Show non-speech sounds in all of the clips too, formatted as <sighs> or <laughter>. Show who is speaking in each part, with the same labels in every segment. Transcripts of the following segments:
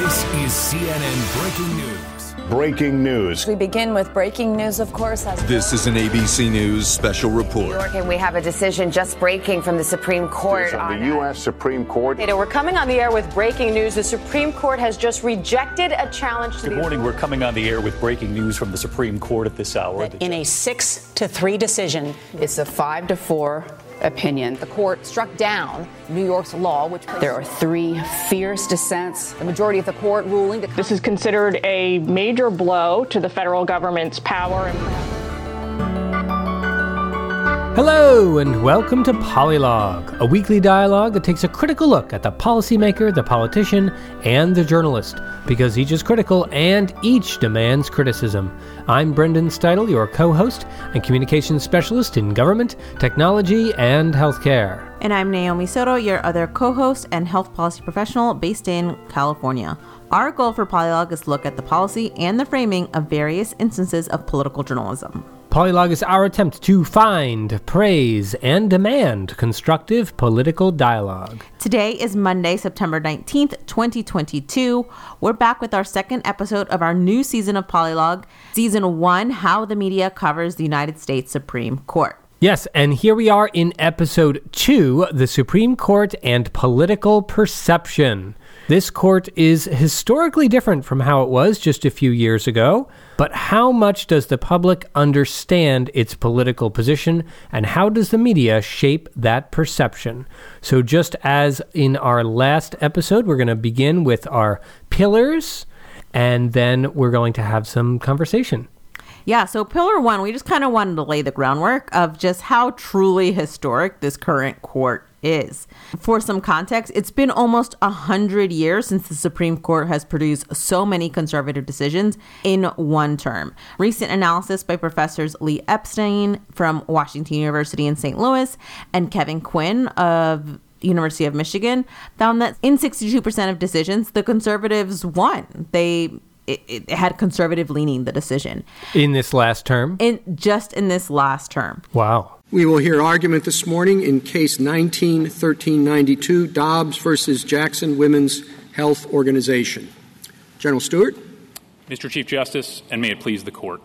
Speaker 1: This is CNN Breaking News.
Speaker 2: Breaking news.
Speaker 3: We begin with breaking news, of course. As
Speaker 4: This is an ABC News special report.
Speaker 5: And we have a decision just breaking from the Supreme Court.
Speaker 2: From
Speaker 5: on
Speaker 2: the U.S. Supreme Court.
Speaker 6: Hey, we're coming on the air with breaking news. The Supreme Court has just rejected a challenge to
Speaker 7: Good
Speaker 6: the
Speaker 7: morning. We're coming on the air with breaking news from the Supreme Court at this hour.
Speaker 8: in a six to three decision.
Speaker 9: It's a five to four opinion.
Speaker 5: The court struck down New York's law, which
Speaker 9: There are three fierce dissents.
Speaker 5: the majority of the court ruling. that
Speaker 10: This is considered a major blow to the federal government's power and
Speaker 11: Hello, and welcome to Polylog, a weekly dialogue that takes a critical look at the policymaker, the politician, and the journalist, because each is critical and each demands criticism. I'm Brendan Steidel, your co host and communications specialist in government, technology, and healthcare.
Speaker 12: And I'm Naomi Soto, your other co host and health policy professional based in California. Our goal for Polylog is to look at the policy and the framing of various instances of political journalism.
Speaker 11: Polylog is our attempt to find, praise, and demand constructive political dialogue.
Speaker 12: Today is Monday, September 19th, 2022. We're back with our second episode of our new season of Polylog, Season 1 How the Media Covers the United States Supreme Court.
Speaker 11: Yes, and here we are in episode two the Supreme Court and Political Perception. This court is historically different from how it was just a few years ago, but how much does the public understand its political position, and how does the media shape that perception? So, just as in our last episode, we're going to begin with our pillars, and then we're going to have some conversation.
Speaker 12: Yeah, so Pillar One, we just kind of wanted to lay the groundwork of just how truly historic this current court is. For some context, it's been almost a hundred years since the Supreme Court has produced so many conservative decisions in one term. Recent analysis by professors Lee Epstein from Washington University in St. Louis and Kevin Quinn of University of Michigan found that in 62% of decisions, the conservatives won. They it, it had conservative leaning the decision
Speaker 11: In this last term?
Speaker 12: in just in this last term.
Speaker 11: Wow.
Speaker 13: We will hear argument this morning in Case 19 1392, Dobbs versus Jackson Women's Health Organization. General Stewart.
Speaker 7: Mr. Chief Justice, and may it please the court.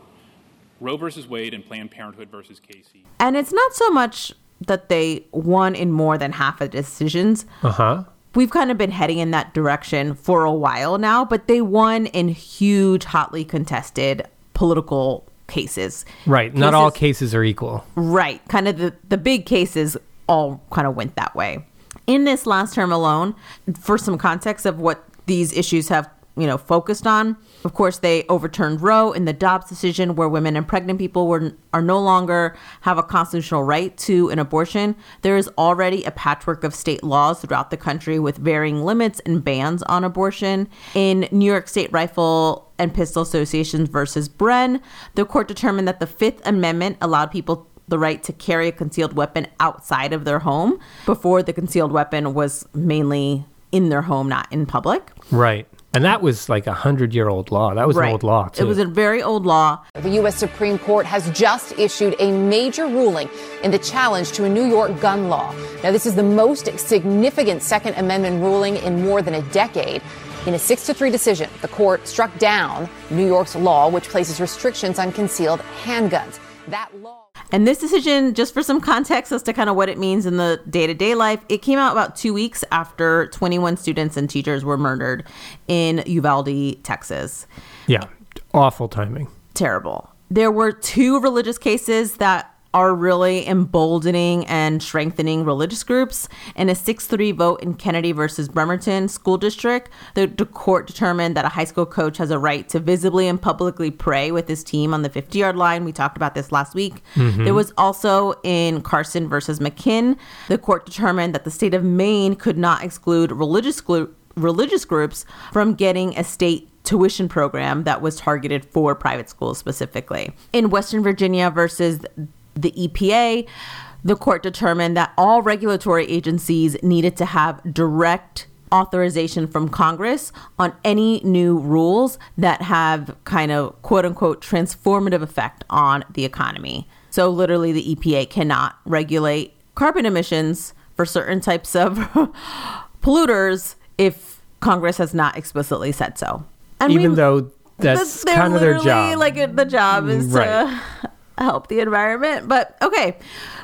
Speaker 7: Roe versus Wade and Planned Parenthood versus Casey.
Speaker 12: And it's not so much that they won in more than half of the decisions.
Speaker 11: Uh huh.
Speaker 12: We've kind of been heading in that direction for a while now, but they won in huge, hotly contested political cases.
Speaker 11: Right. Not all
Speaker 12: Cases-
Speaker 11: cases are equal.
Speaker 12: Right. Kind of the, the big cases all kind of went that way. In this last term alone, for some context of what these issues have, you know, focused on, of course, they overturned Roe in the Dobbs decision where women and pregnant people were are no longer have a constitutional right to an abortion. There is already a patchwork of state laws throughout the country with varying limits and bans on abortion. In New York State Rifle and Pistol Associations versus Bruen, the court determined that the Fifth Amendment allowed people the right to carry a concealed weapon outside of their home before the concealed weapon was mainly in their home, not in public.
Speaker 11: Right. And that was like a hundred year old law. That was
Speaker 12: Right.
Speaker 11: an old law, too.
Speaker 12: It was a very old law.
Speaker 5: The U.S. Supreme Court has just issued a major ruling in the challenge to a New York gun law. Now, this is the most significant Second Amendment ruling in more than a decade. In a 6 to 3 decision, the court struck down New York's law, which places restrictions on concealed handguns. That law.
Speaker 12: And this decision, just for some context as to kind of what it means in the day to day life, it came out about two weeks after 21 students and teachers were murdered in Uvalde, Texas.
Speaker 11: yeah. Awful timing.
Speaker 12: Terrible. There were two religious cases that are really emboldening and strengthening religious groups. In a 6 3 vote in Kennedy versus Bremerton School District, the, the court determined that a high school coach has a right to visibly and publicly pray with his team on the 50 yard line. We talked about this last week. Mm-hmm. There was also in Carson versus Makin, the court determined that the state of Maine could not exclude religious, glu- religious groups from getting a state tuition program that was targeted for private schools specifically. In Western Virginia versus the EPA, the court determined that all regulatory agencies needed to have direct authorization from Congress on any new rules that have kind of quote unquote transformative effect on the economy. So, literally, the EPA cannot regulate carbon emissions for certain types of <laughs> polluters if Congress has not explicitly said so.
Speaker 11: And Even we, though that's kind of their job.
Speaker 12: Like the job is right. to <laughs> help the environment. But okay,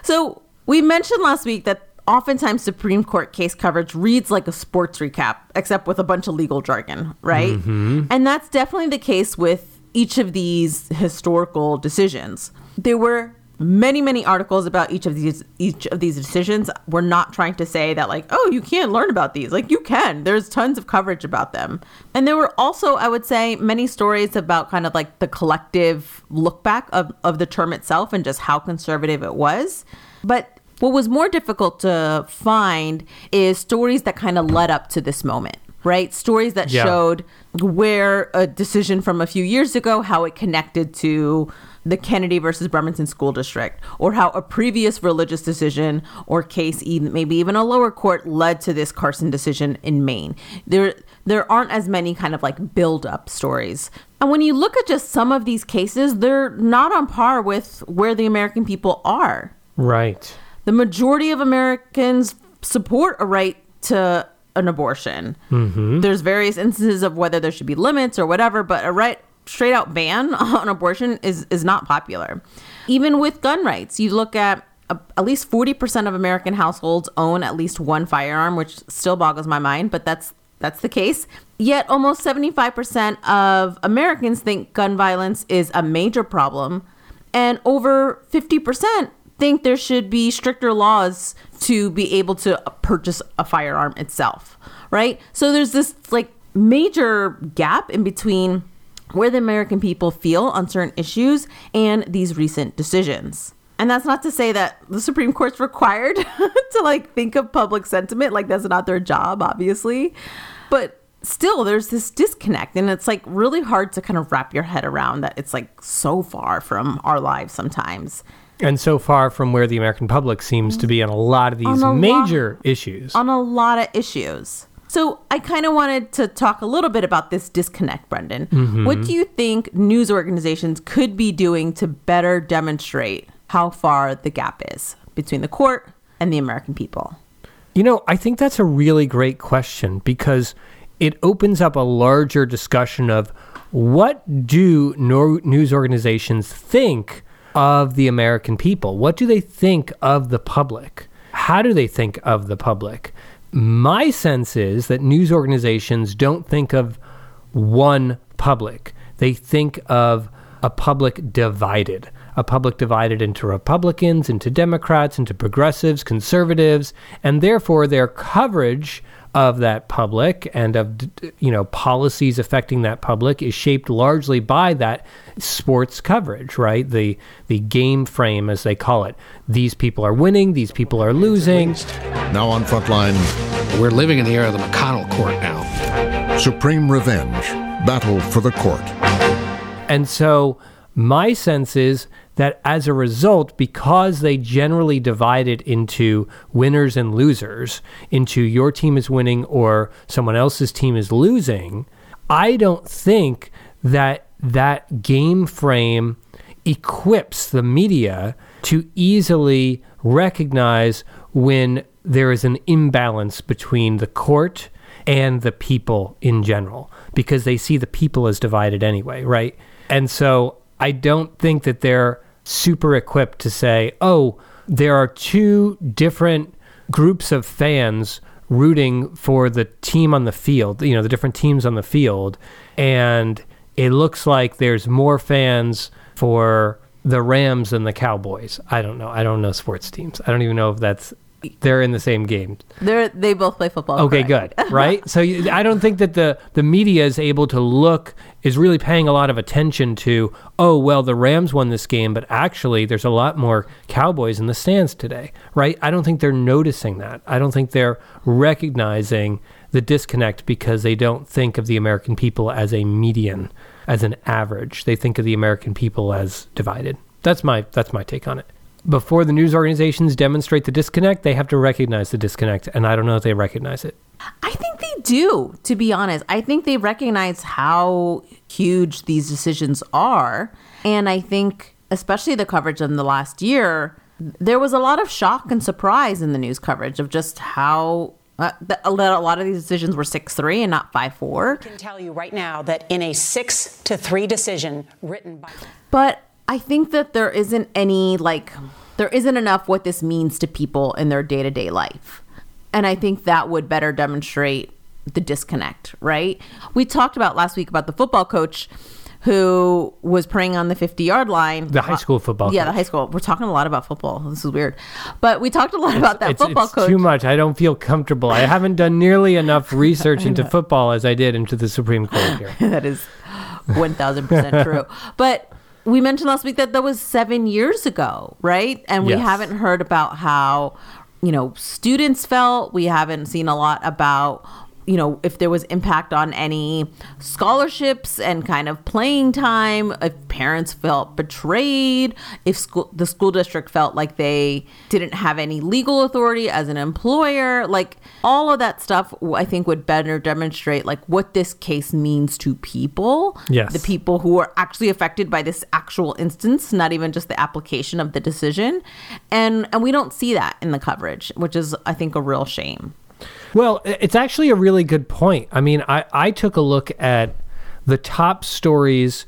Speaker 12: so we mentioned last week that oftentimes Supreme Court case coverage reads like a sports recap, except with a bunch of legal jargon, right? Mm-hmm. And that's definitely the case with each of these historical decisions. There were many many articles about each of these each of these decisions. We're not trying to say that like oh you can't learn about these. Like you can. There's tons of coverage about them. And there were also i would say many stories about kind of like the collective look back of, of the term itself and just how conservative it was. But what was more difficult to find is stories that kind of led up to this moment right? Stories that yeah. showed where a decision from a few years ago, how it connected to the Kennedy versus Bremerton School District, or how a previous religious decision or case, even maybe even a lower court, led to this Carson decision in Maine. There, there aren't as many kind of like build up stories. And when you look at just some of these cases, they're not on par with where the American people are.
Speaker 11: Right.
Speaker 12: The majority of Americans support a right to an abortion. Mm-hmm. There's various instances of whether there should be limits or whatever, but a right straight out ban <laughs> on abortion is is not popular. Even with gun rights, you look at uh, at least 40% of American households own at least one firearm, which still boggles my mind, but that's that's the case. Yet almost 75% of Americans think gun violence is a major problem, and over 50% think there should be stricter laws to be able to purchase a firearm itself, right? So there's this like major gap in between where the American people feel on certain issues and these recent decisions. And that's not to say that the Supreme Court's required <laughs> to like think of public sentiment, like that's not their job, obviously. But still, there's this disconnect, and it's like really hard to kind of wrap your head around that it's like so far from our lives sometimes.
Speaker 11: And so far from where the American public seems mm. to be on a lot of these major lo- issues.
Speaker 12: On a lot of issues. So I kind of wanted to talk a little bit about this disconnect, Brendan. Mm-hmm. What do you think news organizations could be doing to better demonstrate how far the gap is between the court and the American people?
Speaker 11: You know, I think that's a really great question because it opens up a larger discussion of what do news organizations think of the American people? What do they think of the public? How do they think of the public? My sense is that news organizations don't think of one public, they think of a public divided. A public divided into Republicans, into Democrats, into progressives, conservatives, and therefore their coverage of that public and of you know policies affecting that public is shaped largely by that sports coverage right? The the game frame as they call it. These people are winning these people are losing.
Speaker 14: Now on frontline.
Speaker 15: We're living in the era of the mcconnell court now.
Speaker 14: Supreme revenge. Battle for the court.
Speaker 11: And so my sense is that as a result, because they generally divide it into winners and losers, into your team is winning or someone else's team is losing, I don't think that that game frame equips the media to easily recognize when there is an imbalance between the court and the people in general because they see the people as divided anyway, right? And so I don't think that they're super equipped to say, oh, there are two different groups of fans rooting for the team on the field, you know, the different teams on the field. And it looks like there's more fans for the Rams than the Cowboys. I don't know. I don't know sports teams. I don't even know if that's they're in the same game.
Speaker 12: They're they both play football.
Speaker 11: Okay, correct. good. <laughs> Right? so you, I don't think that the the media is able to look is really paying a lot of attention to, oh, well, the Rams won this game, but actually there's a lot more Cowboys in the stands today, right? I don't think they're noticing that. I don't think they're recognizing the disconnect because they don't think of the American people as a median, as an average. They think of the American people as divided. That's my that's my take on it before the news organizations demonstrate the disconnect, they have to recognize the disconnect. And I don't know if they recognize it.
Speaker 12: I think they do, to be honest. I think they recognize how huge these decisions are. And I think, especially the coverage in the last year, there was a lot of shock and surprise in the news coverage of just how Uh, a lot of these decisions were 6 3 and not 5 4.
Speaker 8: I can tell you right now that in a 6 to 3 decision written by.
Speaker 12: But I think that there isn't any, like, there isn't enough what this means to people in their day to day life. And I think that would better demonstrate the disconnect, right? We talked about last week about the football coach who was praying on the 50 yard line.
Speaker 11: The high school football
Speaker 12: Yeah,
Speaker 11: coach.
Speaker 12: the high school. We're talking a lot about football. This is weird. But we talked a lot about that
Speaker 11: it's,
Speaker 12: football
Speaker 11: it's
Speaker 12: coach.
Speaker 11: too much. I don't feel comfortable. I haven't done nearly enough <laughs> research into football as I did into the Supreme Court here. <laughs>
Speaker 12: that is 1000% true. <laughs> But we mentioned last week that that was seven years ago, right? And we
Speaker 11: Yes.
Speaker 12: haven't heard about how, you know, students felt. We haven't seen a lot about you know if there was impact on any scholarships and kind of playing time if parents felt betrayed if school the school district felt like they didn't have any legal authority as an employer like all of that stuff i think would better demonstrate like what this case means to people.
Speaker 11: Yes.
Speaker 12: the people who are actually affected by this actual instance not even just the application of the decision. And and we don't see that in the coverage which is i think a real shame
Speaker 11: Well, it's actually a really good point. I mean, I, I took a look at the top stories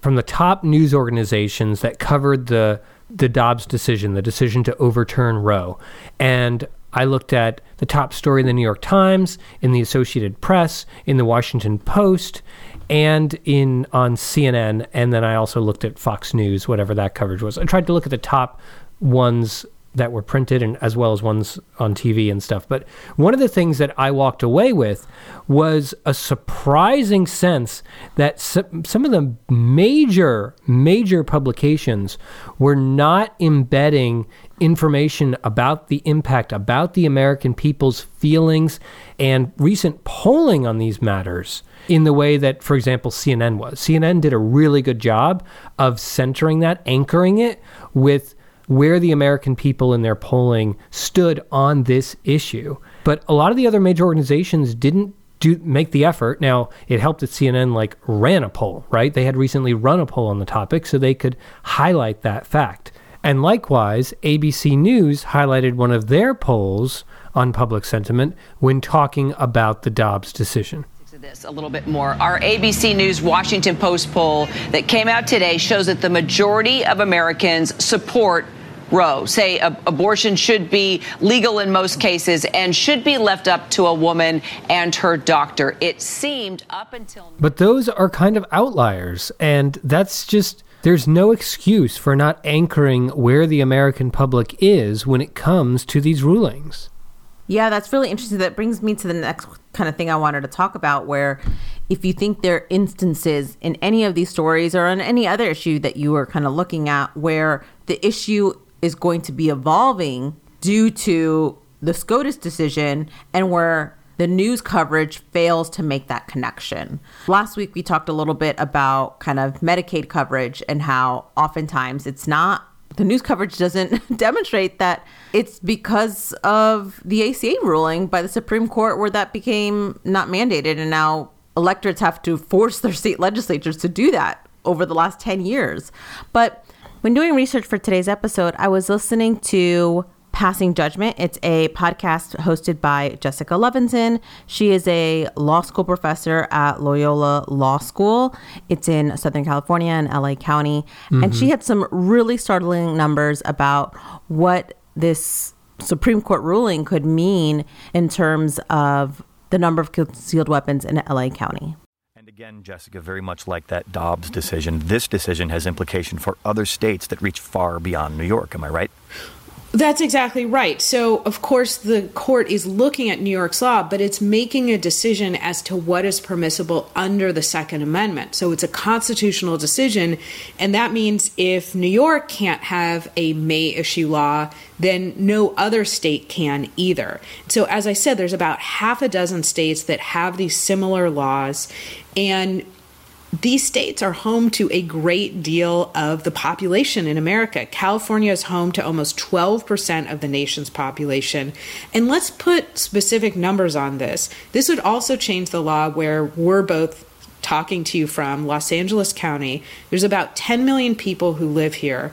Speaker 11: from the top news organizations that covered the the Dobbs decision, the decision to overturn Roe, and I looked at the top story in the New York Times, in the Associated Press, in the Washington Post, and in on CNN, and then I also looked at Fox News, whatever that coverage was. I tried to look at the top ones that were printed and as well as ones on TV and stuff. But one of the things that I walked away with was a surprising sense that some, some of the major major publications were not embedding information about the impact about the American people's feelings and recent polling on these matters in the way that for example CNN was. CNN did a really good job of centering that, anchoring it with where the American people in their polling stood on this issue. But a lot of the other major organizations didn't do make the effort. Now, it helped that CNN like ran a poll, right? They had recently run a poll on the topic so they could highlight that fact. And likewise, ABC News highlighted one of their polls on public sentiment when talking about the Dobbs decision
Speaker 16: this a little bit more. Our ABC News Washington Post poll that came out today shows that the majority of Americans support Roe, say ab- abortion should be legal in most cases and should be left up to a woman and her doctor. It seemed up until
Speaker 11: But those are kind of outliers, and that's just there's no excuse for not anchoring where the American public is when it comes to these rulings.
Speaker 12: Yeah, that's really interesting. That brings me to the next kind of thing I wanted to talk about where if you think there are instances in any of these stories or on any other issue that you are kind of looking at where the issue is going to be evolving due to the SCOTUS decision and where the news coverage fails to make that connection. Last week, we talked a little bit about kind of Medicaid coverage and how oftentimes it's not, the news coverage doesn't <laughs> demonstrate that it's because of the ACA ruling by the Supreme Court where that became not mandated. And now electorates have to force their state legislatures to do that over the last 10 years. But when doing research for today's episode, I was listening to Passing Judgment. It's a podcast hosted by Jessica Levinson. She is a law school professor at Loyola Law School. It's in Southern California and LA County. And
Speaker 17: Mhm.
Speaker 12: she had some really startling numbers about what this Supreme Court ruling could mean in terms of the number of concealed weapons in LA County.
Speaker 17: And again, Jessica, very much like that Dobbs decision, this decision has implication for other states that reach far beyond New York. Am I right?
Speaker 18: That's exactly right. So, of course, the court is looking at New York's law, but it's making a decision as to what is permissible under the Second Amendment. So, it's a constitutional decision. And that means if New York can't have a May issue law, then no other state can either. So, as I said, there's about half a dozen states that have these similar laws. And these states are home to a great deal of the population in America. California is home to almost 12% of the nation's population. And let's put specific numbers on this. This would also change the law where we're both talking to you from Los Angeles County. There's about 10 million people who live here.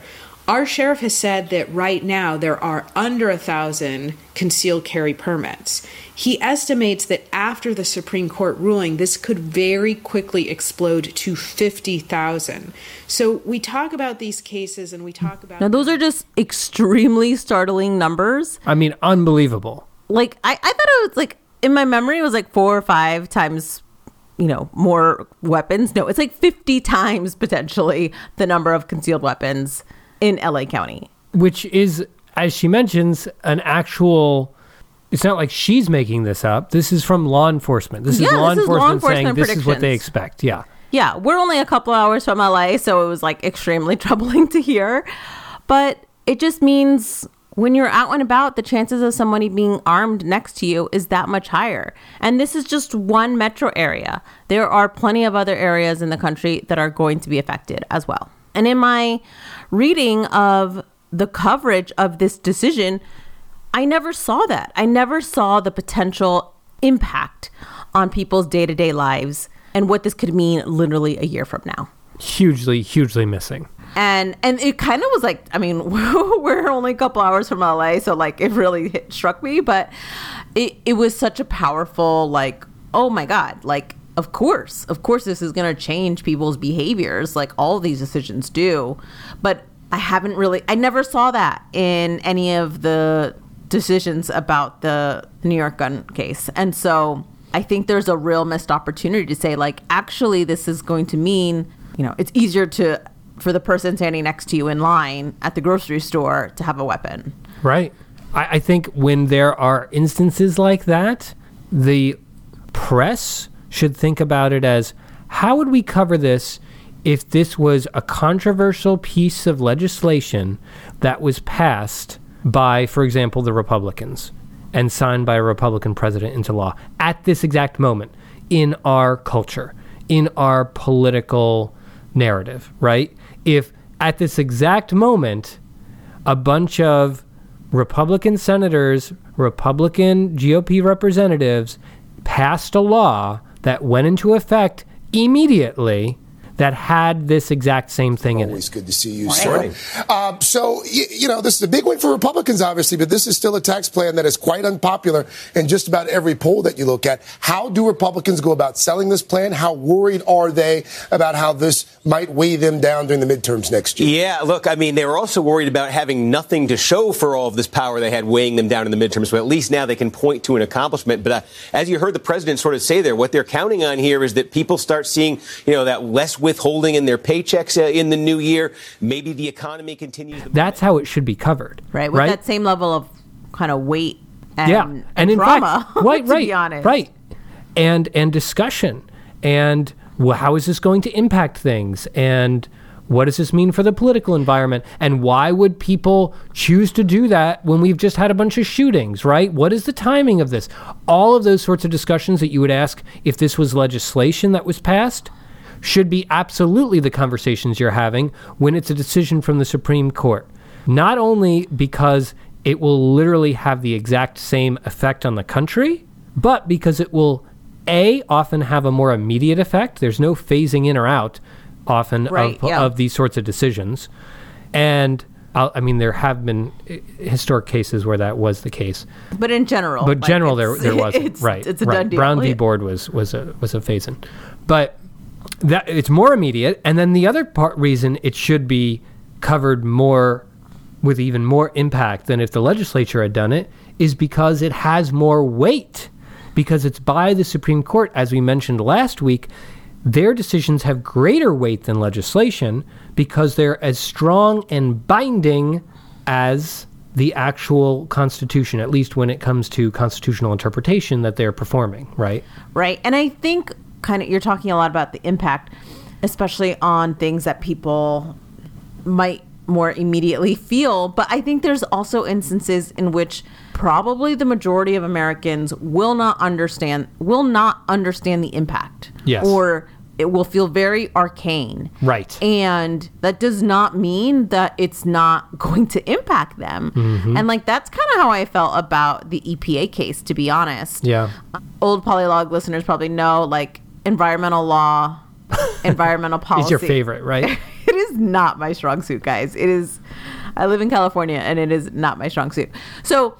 Speaker 18: Our sheriff has said that right now there are under a thousand concealed carry permits. He estimates that after the Supreme Court ruling, this could very quickly explode to 50,000. So we talk about these cases and we talk about.
Speaker 12: Now, those are just extremely startling numbers.
Speaker 11: I mean, unbelievable.
Speaker 12: Like, I, I thought it was like, in my memory, it was like four or five times you know, more weapons. No, it's like 50 times potentially the number of concealed weapons in LA County.
Speaker 11: Which is, as she mentions, an actual. It's not like she's making this up. This is from law enforcement. This
Speaker 12: Yeah,
Speaker 11: is law
Speaker 12: this is law
Speaker 11: enforcement
Speaker 12: enforcement
Speaker 11: saying this is what they expect. Yeah.
Speaker 12: Yeah, we're only a couple hours from LA, so it was like extremely <laughs> troubling to hear. But it just means when you're out and about, the chances of somebody being armed next to you is that much higher. And this is just one metro area. There are plenty of other areas in the country that are going to be affected as well. And in my reading of the coverage of this decision, I never saw that. I never saw the potential impact on people's day to day lives and what this could mean literally a year from now.
Speaker 11: Hugely, hugely missing.
Speaker 12: And and it kind of was like, I mean, <laughs> we're only a couple hours from LA, so like it really hit, struck me, but it it was such a powerful like, oh my god, like of course, of course this is going to change people's behaviors like all these decisions do. But I haven't really I never saw that in any of the decisions about the New York gun case. And so I think there's a real missed opportunity to say like actually this is going to mean, you know, it's easier to for the person standing next to you in line at the grocery store to have a weapon.
Speaker 11: Right. I, I think when there are instances like that, the press should think about it as how would we cover this if this was a controversial piece of legislation that was passed by, for example, the Republicans and signed by a Republican president into law at this exact moment in our culture, in our political narrative, right? If at this exact moment, a bunch of Republican senators, Republican GOP representatives passed a law that went into effect immediately that had this exact same thing in it.
Speaker 19: Always good to see you, sir. Um, so, you, you know, this is a big win for Republicans, obviously, but this is still a tax plan that is quite unpopular in just about every poll that you look at. How do Republicans go about selling this plan? How worried are they about how this might weigh them down during the midterms next year?
Speaker 20: Yeah, look, I mean, they were also worried about having nothing to show for all of this power they had weighing them down in the midterms, but at least now they can point to an accomplishment. But uh, as you heard the president sort of say there, what they're counting on here is that people start seeing, you know, that less withholding in their paychecks uh, in the new year. Maybe the economy continues.
Speaker 11: That's how it should be covered.
Speaker 12: Right. With
Speaker 11: right?
Speaker 12: that same level of kind of weight and,
Speaker 11: yeah, and in
Speaker 12: trauma,
Speaker 11: fact, <laughs> right,
Speaker 12: to
Speaker 11: right,
Speaker 12: be honest.
Speaker 11: right, and and discussion, and well, how is this going to impact things, and what does this mean for the political environment, and why would people choose to do that when we've just had a bunch of shootings, right? What is the timing of this? All of those sorts of discussions that you would ask if this was legislation that was passed should be absolutely the conversations you're having when it's a decision from the Supreme Court. Not only because it will literally have the exact same effect on the country, but because it will, A, often have a more immediate effect. There's no phasing in or out often
Speaker 12: Right,
Speaker 11: of,
Speaker 12: yeah.
Speaker 11: of these sorts of decisions. And I'll, I mean, there have been eh, historic cases where that was the case.
Speaker 12: But in general,
Speaker 11: But
Speaker 12: like,
Speaker 11: general, there there <laughs> was right.
Speaker 12: It's a
Speaker 11: right.
Speaker 12: done deal.
Speaker 11: Brown v. Board was was a was a phase in, but that it's more immediate. And then the other part reason it should be covered more with even more impact than if the legislature had done it is because it has more weight because it's by the Supreme Court, as we mentioned last week. Their decisions have greater weight than legislation because they're as strong and binding as the actual Constitution, at least when it comes to constitutional interpretation that they're performing, right?
Speaker 12: Right. And I think kind of you're talking a lot about the impact, especially on things that people might more immediately <laughs> feel. But I think there's also instances in which probably the majority of Americans will not understand will not understand the impact.
Speaker 11: Yes.
Speaker 12: Or it will feel very arcane.
Speaker 11: Right.
Speaker 12: And that does not mean that it's not <laughs> going to impact them.
Speaker 11: Mhm.
Speaker 12: And like that's kind of how I felt about the EPA case, to be honest.
Speaker 11: Yeah.
Speaker 12: Old polylog listeners probably know like environmental law, <laughs> environmental policy.
Speaker 11: Is your favorite, right? <laughs>
Speaker 12: it is not my strong suit, guys. It is. I live in California and it is not my strong suit. So,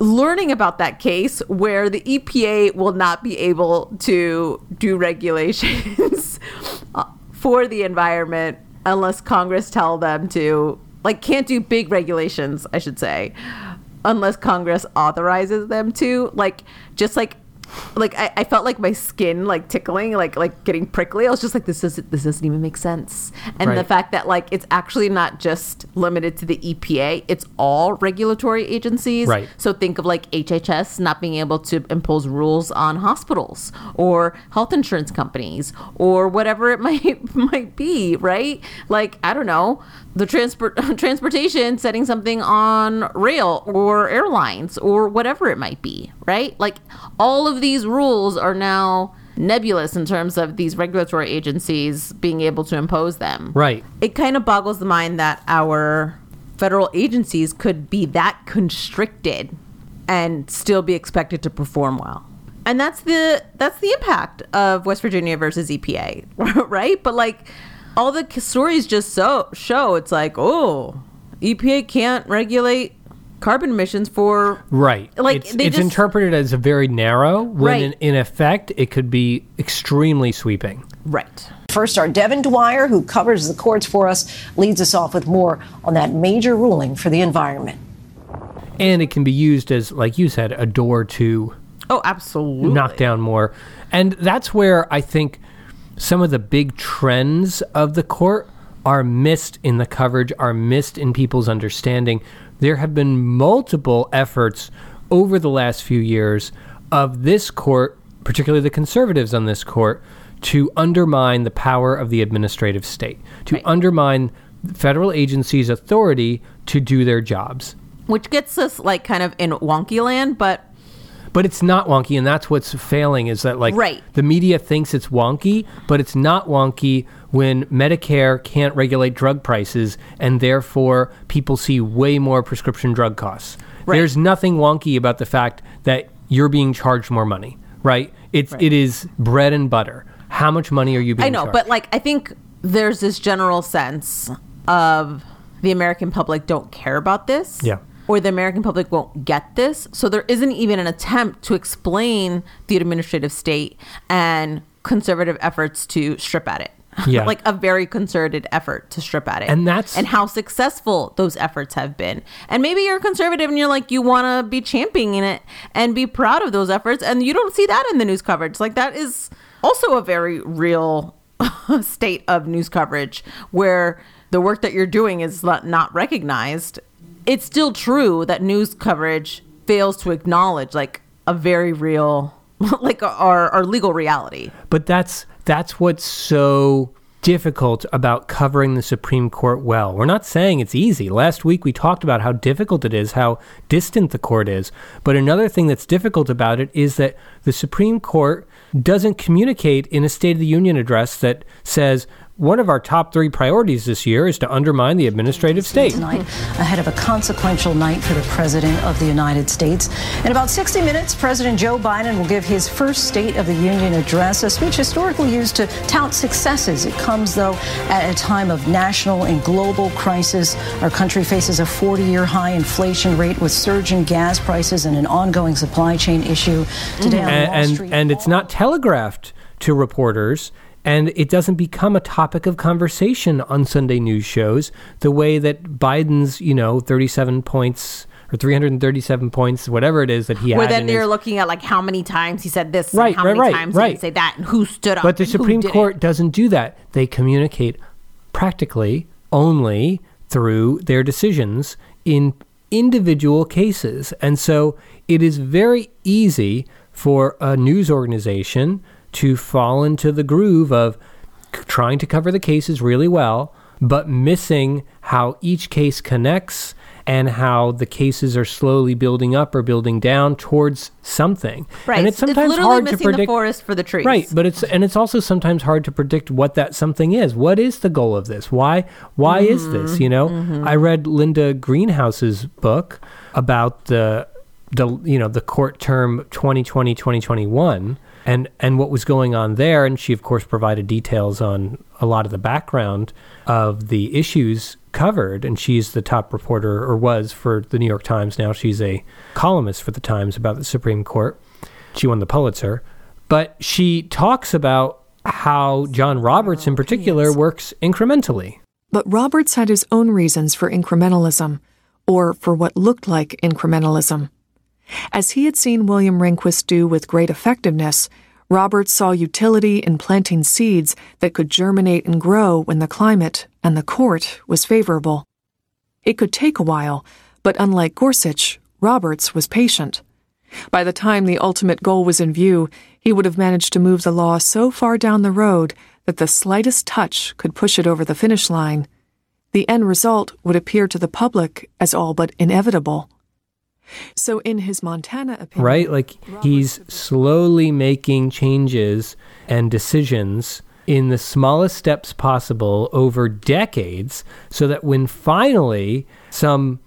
Speaker 12: learning about that case where the EPA will not be able to do regulations <laughs> uh, for the environment unless Congress tell them to like can't do big regulations, I should say, unless Congress authorizes them to. Like just like like I, I felt like my skin like tickling, like like getting prickly. I was just like, this doesn't this doesn't even make sense. And right. the fact that like it's actually not just limited to the EPA, it's all regulatory agencies.
Speaker 11: Right.
Speaker 12: So think of like HHS not being able to impose rules on hospitals or health insurance companies or whatever it <laughs> might might be, right? Like, I don't know, the transport <laughs> transportation setting something on rail or airlines or whatever it might be, right? Like all of these rules are now nebulous in terms of these regulatory agencies being able to impose them.
Speaker 11: Right.
Speaker 12: It kind of boggles the mind that our federal agencies could be that constricted and still be expected to perform well. And that's the that's the impact of West Virginia versus EPA, <laughs> right? But like all the stories just so show it's like, oh, EPA can't regulate carbon emissions for
Speaker 11: right.
Speaker 12: Like
Speaker 11: it's, it's just, interpreted as a very narrow. When
Speaker 12: right.
Speaker 11: in, in effect, it could be extremely sweeping.
Speaker 12: Right.
Speaker 21: First, our Devin Dwyer, who covers the courts for us, leads us off with more on that major ruling for the environment.
Speaker 11: And it can be used as, like you said, a door to
Speaker 12: oh, absolutely
Speaker 11: knock down more. And that's where I think some of the big trends of the court are missed in the coverage, are missed in people's understanding. There have been multiple efforts over the last few years of this court, particularly the conservatives on this court, to undermine the power of the administrative state, to right. undermine federal agencies' authority to do their jobs.
Speaker 12: Which gets us like kind of in wonky land, but
Speaker 11: but it's not wonky and that's what's failing is that like
Speaker 12: right.
Speaker 11: the media thinks it's wonky but it's not wonky when medicare can't regulate drug prices and therefore people see way more prescription drug costs right. there's nothing wonky about the fact that you're being charged more money right it's right. it is bread and butter how much money are you being
Speaker 12: i know
Speaker 11: charged?
Speaker 12: but like i think there's this general sense of the american public don't care about this
Speaker 11: yeah
Speaker 12: or the American public won't get this. So there isn't even an attempt to explain the administrative state and conservative efforts to strip at it. <laughs>
Speaker 11: Yeah.
Speaker 12: like a very concerted effort to strip at it.
Speaker 11: And that's
Speaker 12: and how successful those efforts have been. And maybe you're conservative and you're like you want to be championing it and be proud of those efforts and you don't see that in the news coverage. Like that is also a very real <laughs> state of news coverage where the work that you're doing is not recognized it's still true that news coverage fails to acknowledge like a very real <laughs> like our, our legal reality
Speaker 11: but that's that's what's so difficult about covering the Supreme Court well. We're not saying it's easy. Last week we talked about how difficult it is, how distant the court is. But another thing that's difficult about it is that the Supreme Court doesn't communicate in a State of the Union address that says, one of our top three priorities this year is to undermine the administrative state.
Speaker 21: Tonight, ahead of a consequential night for the President of the United States. In about 60 minutes, President Joe Biden will give his first State of the Union address, a speech historically used to tout successes. It comes, though, at a time of national and global crisis. Our country faces a 40 year high inflation rate with surging gas prices and an ongoing supply chain issue. Today mm-hmm. on
Speaker 11: and, and. And it's not telegraphed to reporters and it doesn't become a topic of conversation on Sunday news shows the way that Biden's, you know, 37 points or 337 points, whatever it is that he
Speaker 12: Where
Speaker 11: had.
Speaker 12: then they're
Speaker 11: his...
Speaker 12: looking at like how many times he said this,
Speaker 11: right,
Speaker 12: how
Speaker 11: right,
Speaker 12: many
Speaker 11: right,
Speaker 12: times
Speaker 11: right.
Speaker 12: he say that, and who stood up.
Speaker 11: But the Supreme Court doesn't do that. They communicate practically only through their decisions in individual cases. And so it is very easy for a news organization to fall into the groove of trying to cover the cases really well, but missing how each case connects and how the cases are slowly building up or building down towards something.
Speaker 12: Right.
Speaker 11: And it's sometimes
Speaker 12: it's
Speaker 11: hard
Speaker 12: to
Speaker 11: predict
Speaker 12: the forest for the trees.
Speaker 11: Right, but it's and it's also sometimes hard to predict what that something is. What is the goal of this? Why why mm-hmm. is this, you know?
Speaker 12: Mm-hmm.
Speaker 11: I read Linda Greenhouse's book about the the you know the court term 2020 2021 and and what was going on there and she of course provided details on a lot of the background of the issues covered and she's the top reporter or was for the New York Times. Now she's a columnist for the Times about the Supreme Court. She won the Pulitzer. But she talks about how John Roberts in oh, particular works incrementally.
Speaker 22: But Roberts had his own reasons for incrementalism or for what looked like incrementalism as he had seen William Rehnquist do with great effectiveness, Roberts saw utility in planting seeds that could germinate and grow when the climate and the court was favorable. It could take a while, but unlike Gorsuch, Roberts was patient. By the time the ultimate goal was in view, he would have managed to move the law so far down the road that the slightest touch could push it over the finish line. The end result would appear to the public as all but inevitable. So, in his Montana opinion,
Speaker 11: right? Like he's slowly making changes and decisions in the smallest steps possible over decades so that when finally some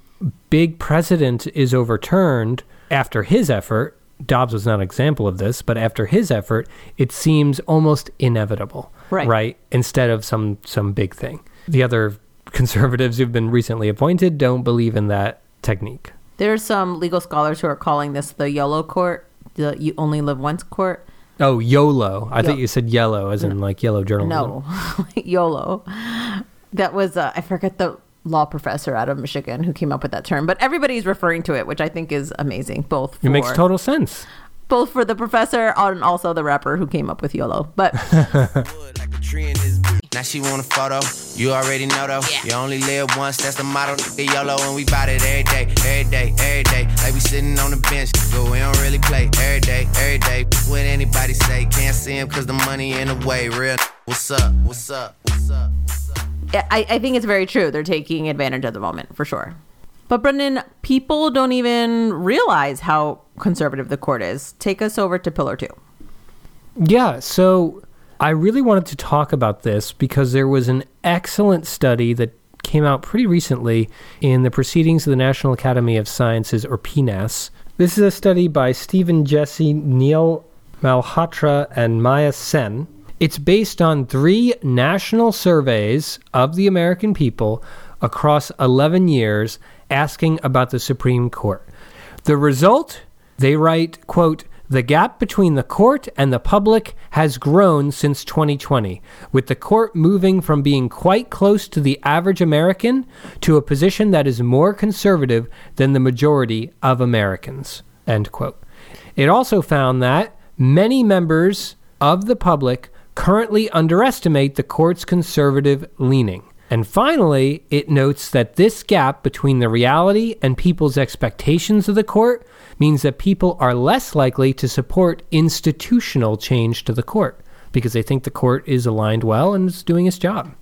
Speaker 11: big precedent is overturned after his effort, Dobbs was not an example of this, but after his effort, it seems almost inevitable,
Speaker 12: right?
Speaker 11: Right, instead of some some big thing. The other <laughs> conservatives who've been recently appointed don't believe in that technique.
Speaker 12: There's some legal scholars who are calling this the YOLO court, the you only live once court.
Speaker 11: Oh, YOLO. I Yo- thought you said yellow, as in like yellow journalism.
Speaker 12: No, <laughs> YOLO. That was, uh, I forget the law professor out of Michigan who came up with that term, but everybody's referring to it, which I think is amazing. Both for,
Speaker 11: it makes total sense.
Speaker 12: Both for the professor and also the rapper who came up with YOLO. But <laughs>
Speaker 23: Now she want a photo. You already know though. Yeah. You only live once. That's the motto. The YOLO, and we bout it every day, every day, every day. Like we sitting on the bench, but we don't really play every day, every day. What anybody say? Can't see him cause the money in the way. Real. What's up? What's up? What's up? What's up?
Speaker 12: I, I think it's very true. They're taking advantage of the moment for sure. But Brendan, people don't even realize how conservative the court is. Take us over to Pillar Two.
Speaker 11: Yeah. So I really wanted to talk about this because there was an excellent study that came out pretty recently in the Proceedings of the National Academy of Sciences, or PNAS. This is a study by Stephen Jessee, Neil Malhotra, and Maya Sen. It's based on three national surveys of the American people across 11 years asking about the Supreme Court. The result, they write, quote, the gap between the court and the public has grown since 2020, with the court moving from being quite close to the average American to a position that is more conservative than the majority of Americans. End quote. It also found that many members of the public currently underestimate the court's conservative leaning. And finally, it notes that this gap between the reality and people's expectations of the court means that people are less likely to support institutional change to the court because they think the court is aligned well and is doing its job.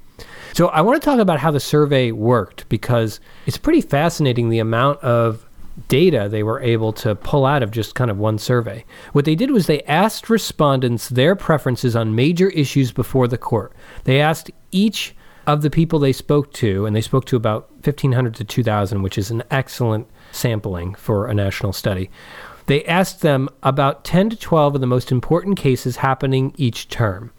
Speaker 11: So I want to talk about how the survey worked because it's pretty fascinating the amount of data they were able to pull out of just kind of one survey. What they did was they asked respondents their preferences on major issues before the court. They asked each of the people they spoke to, and they spoke to about 1,500 to 2,000, which is an excellent sampling for a national study. They asked them about 10 to 12 of the most important cases happening each term.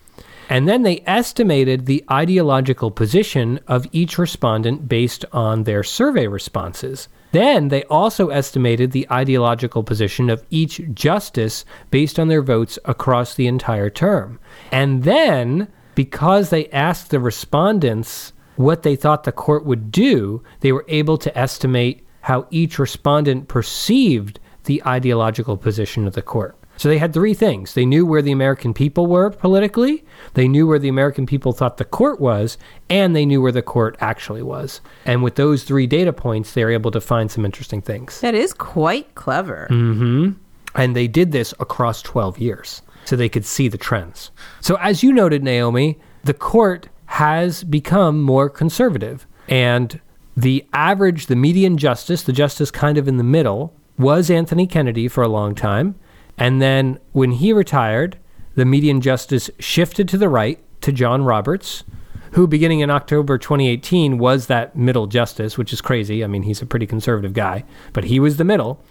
Speaker 11: And then they estimated the ideological position of each respondent based on their survey responses. Then they also estimated the ideological position of each justice based on their votes across the entire term. And then, because they asked the respondents what they thought the court would do, they were able to estimate how each respondent perceived the ideological position of the court. So they had three things. They knew where the American people were politically, they knew where the American people thought the court was, and they knew where the court actually was. And with those three data points, they were able to find some interesting things.
Speaker 12: That is quite clever.
Speaker 11: Mm-hmm. And they did this across 12 years so they could see the trends. So, as you noted, Naomi, the court has become more conservative. And the average, the median justice, the justice kind of in the middle, was Anthony Kennedy for a long time. And then when he retired, the median justice shifted to the right to John Roberts, who beginning in October 2018 was that middle justice, which is crazy. I mean, he's a pretty conservative guy, but he was the middle.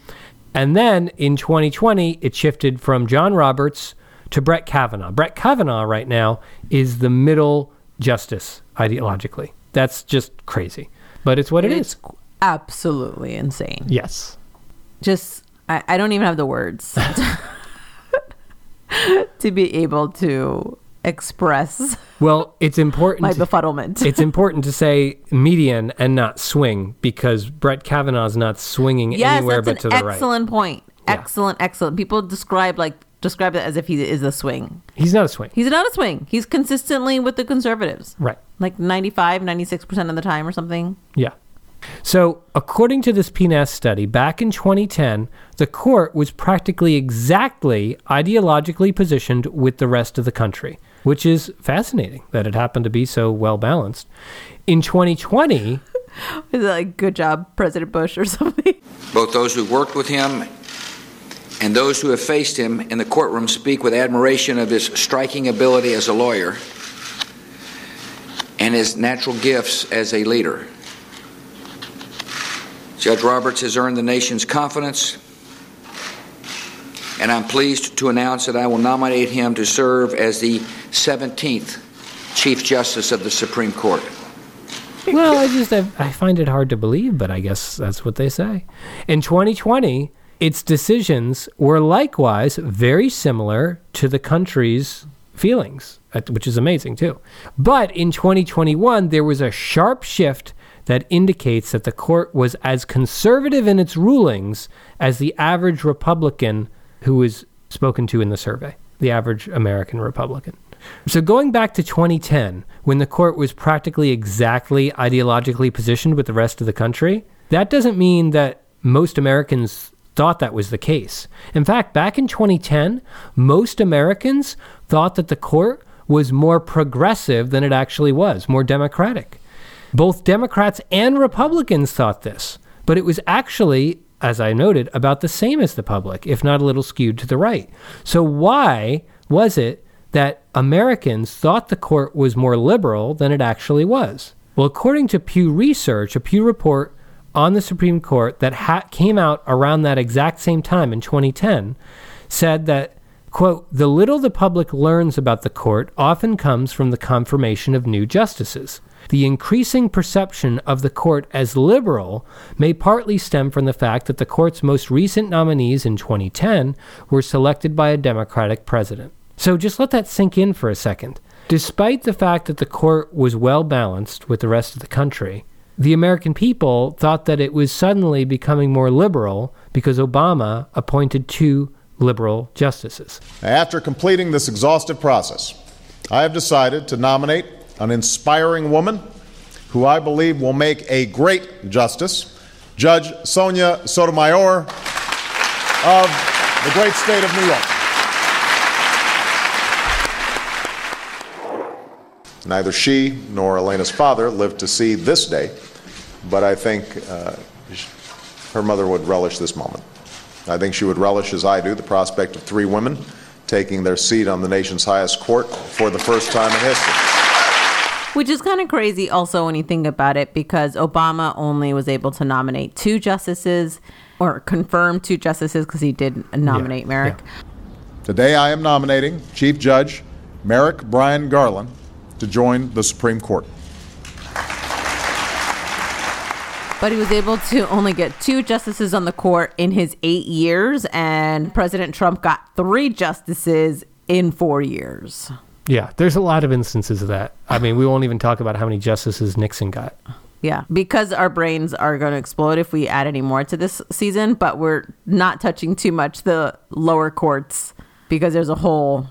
Speaker 11: And then in 2020, it shifted from John Roberts to Brett Kavanaugh. Brett Kavanaugh right now is the middle justice ideologically. That's just crazy. But it's what it
Speaker 12: it's
Speaker 11: is.
Speaker 12: absolutely insane.
Speaker 11: Yes.
Speaker 12: Just, I, I don't even have the words <laughs> to be able to express
Speaker 11: Well, it's important.
Speaker 12: my befuddlement. <laughs>
Speaker 11: it's important to say median and not swing because Brett Kavanaugh's not swinging
Speaker 12: yes,
Speaker 11: anywhere
Speaker 12: that's
Speaker 11: but
Speaker 12: an
Speaker 11: to the right.
Speaker 12: excellent point. Excellent, excellent. People describe like describe it as if he is a swing.
Speaker 11: He's not a swing.
Speaker 12: He's not a swing. He's consistently with the conservatives.
Speaker 11: Right.
Speaker 12: Like 95, 96% of the time or something.
Speaker 11: Yeah. So, according to this PNAS study, back in 2010, the court was practically exactly ideologically positioned with the rest of the country, which is fascinating that it happened to be so well balanced. In 2020, <laughs>
Speaker 12: Is it like good job, President Bush or something?
Speaker 24: Both those who worked with him and those who have faced him in the courtroom speak with admiration of his striking ability as a lawyer and his natural gifts as a leader. Judge Roberts has earned the nation's confidence, and I'm pleased to announce that I will nominate him to serve as the 17th Chief Justice of the Supreme Court.
Speaker 11: well, I just I, find it hard to believe, but I guess that's what they say. In 2020, its decisions were likewise very similar to the country's feelings, which is amazing too. But in 2021, there was a sharp shift that indicates that the court was as conservative in its rulings as the average Republican who was spoken to in the survey, the average American Republican. So going back to 2010, when the court was practically exactly ideologically positioned with the rest of the country, that doesn't mean that most Americans thought that was the case. In fact, back in 2010, most Americans thought that the court was more progressive than it actually was, more democratic. Both Democrats and Republicans thought this, but it was actually, as I noted, about the same as the public, if not a little skewed to the right. So, why was it that Americans thought the court was more liberal than it actually was? Well, according to Pew Research, a Pew report on the Supreme Court that ha- came out around that exact same time in 2010 said that quote the little the public learns about the court often comes from the confirmation of new justices. The increasing perception of the court as liberal may partly stem from the fact that the court's most recent nominees in 2010 were selected by a democratic president. So just let that sink in for a second. Despite the fact that the court was well balanced with the rest of the country the American people thought that it was suddenly becoming more liberal because Obama appointed two liberal justices.
Speaker 25: After completing this exhaustive process, I have decided to nominate an inspiring woman who I believe will make a great justice, Judge Sonia Sotomayor of the great state of New York. Neither she nor Elena's father lived to see this day, but I think uh, her mother would relish this moment. I think she would relish, as I do, the prospect of three women taking their seat on the nation's highest court for the first time in history.
Speaker 12: Which is kind of crazy also when you think about it because Obama only was able to nominate two justices or confirm two justices because he did nominate Merrick.
Speaker 25: Today I am nominating Chief Judge Merrick Brian Garland to join the Supreme Court.
Speaker 12: But he was able to only get two justices on the court in his eight years, and President Trump got three justices in four years.
Speaker 11: Yeah, there's a lot of instances of that. I mean, we won't even talk about how many justices Nixon got.
Speaker 12: Yeah, because our brains are going to explode if we add any more to this season, but we're not touching too much the lower courts because there's a whole,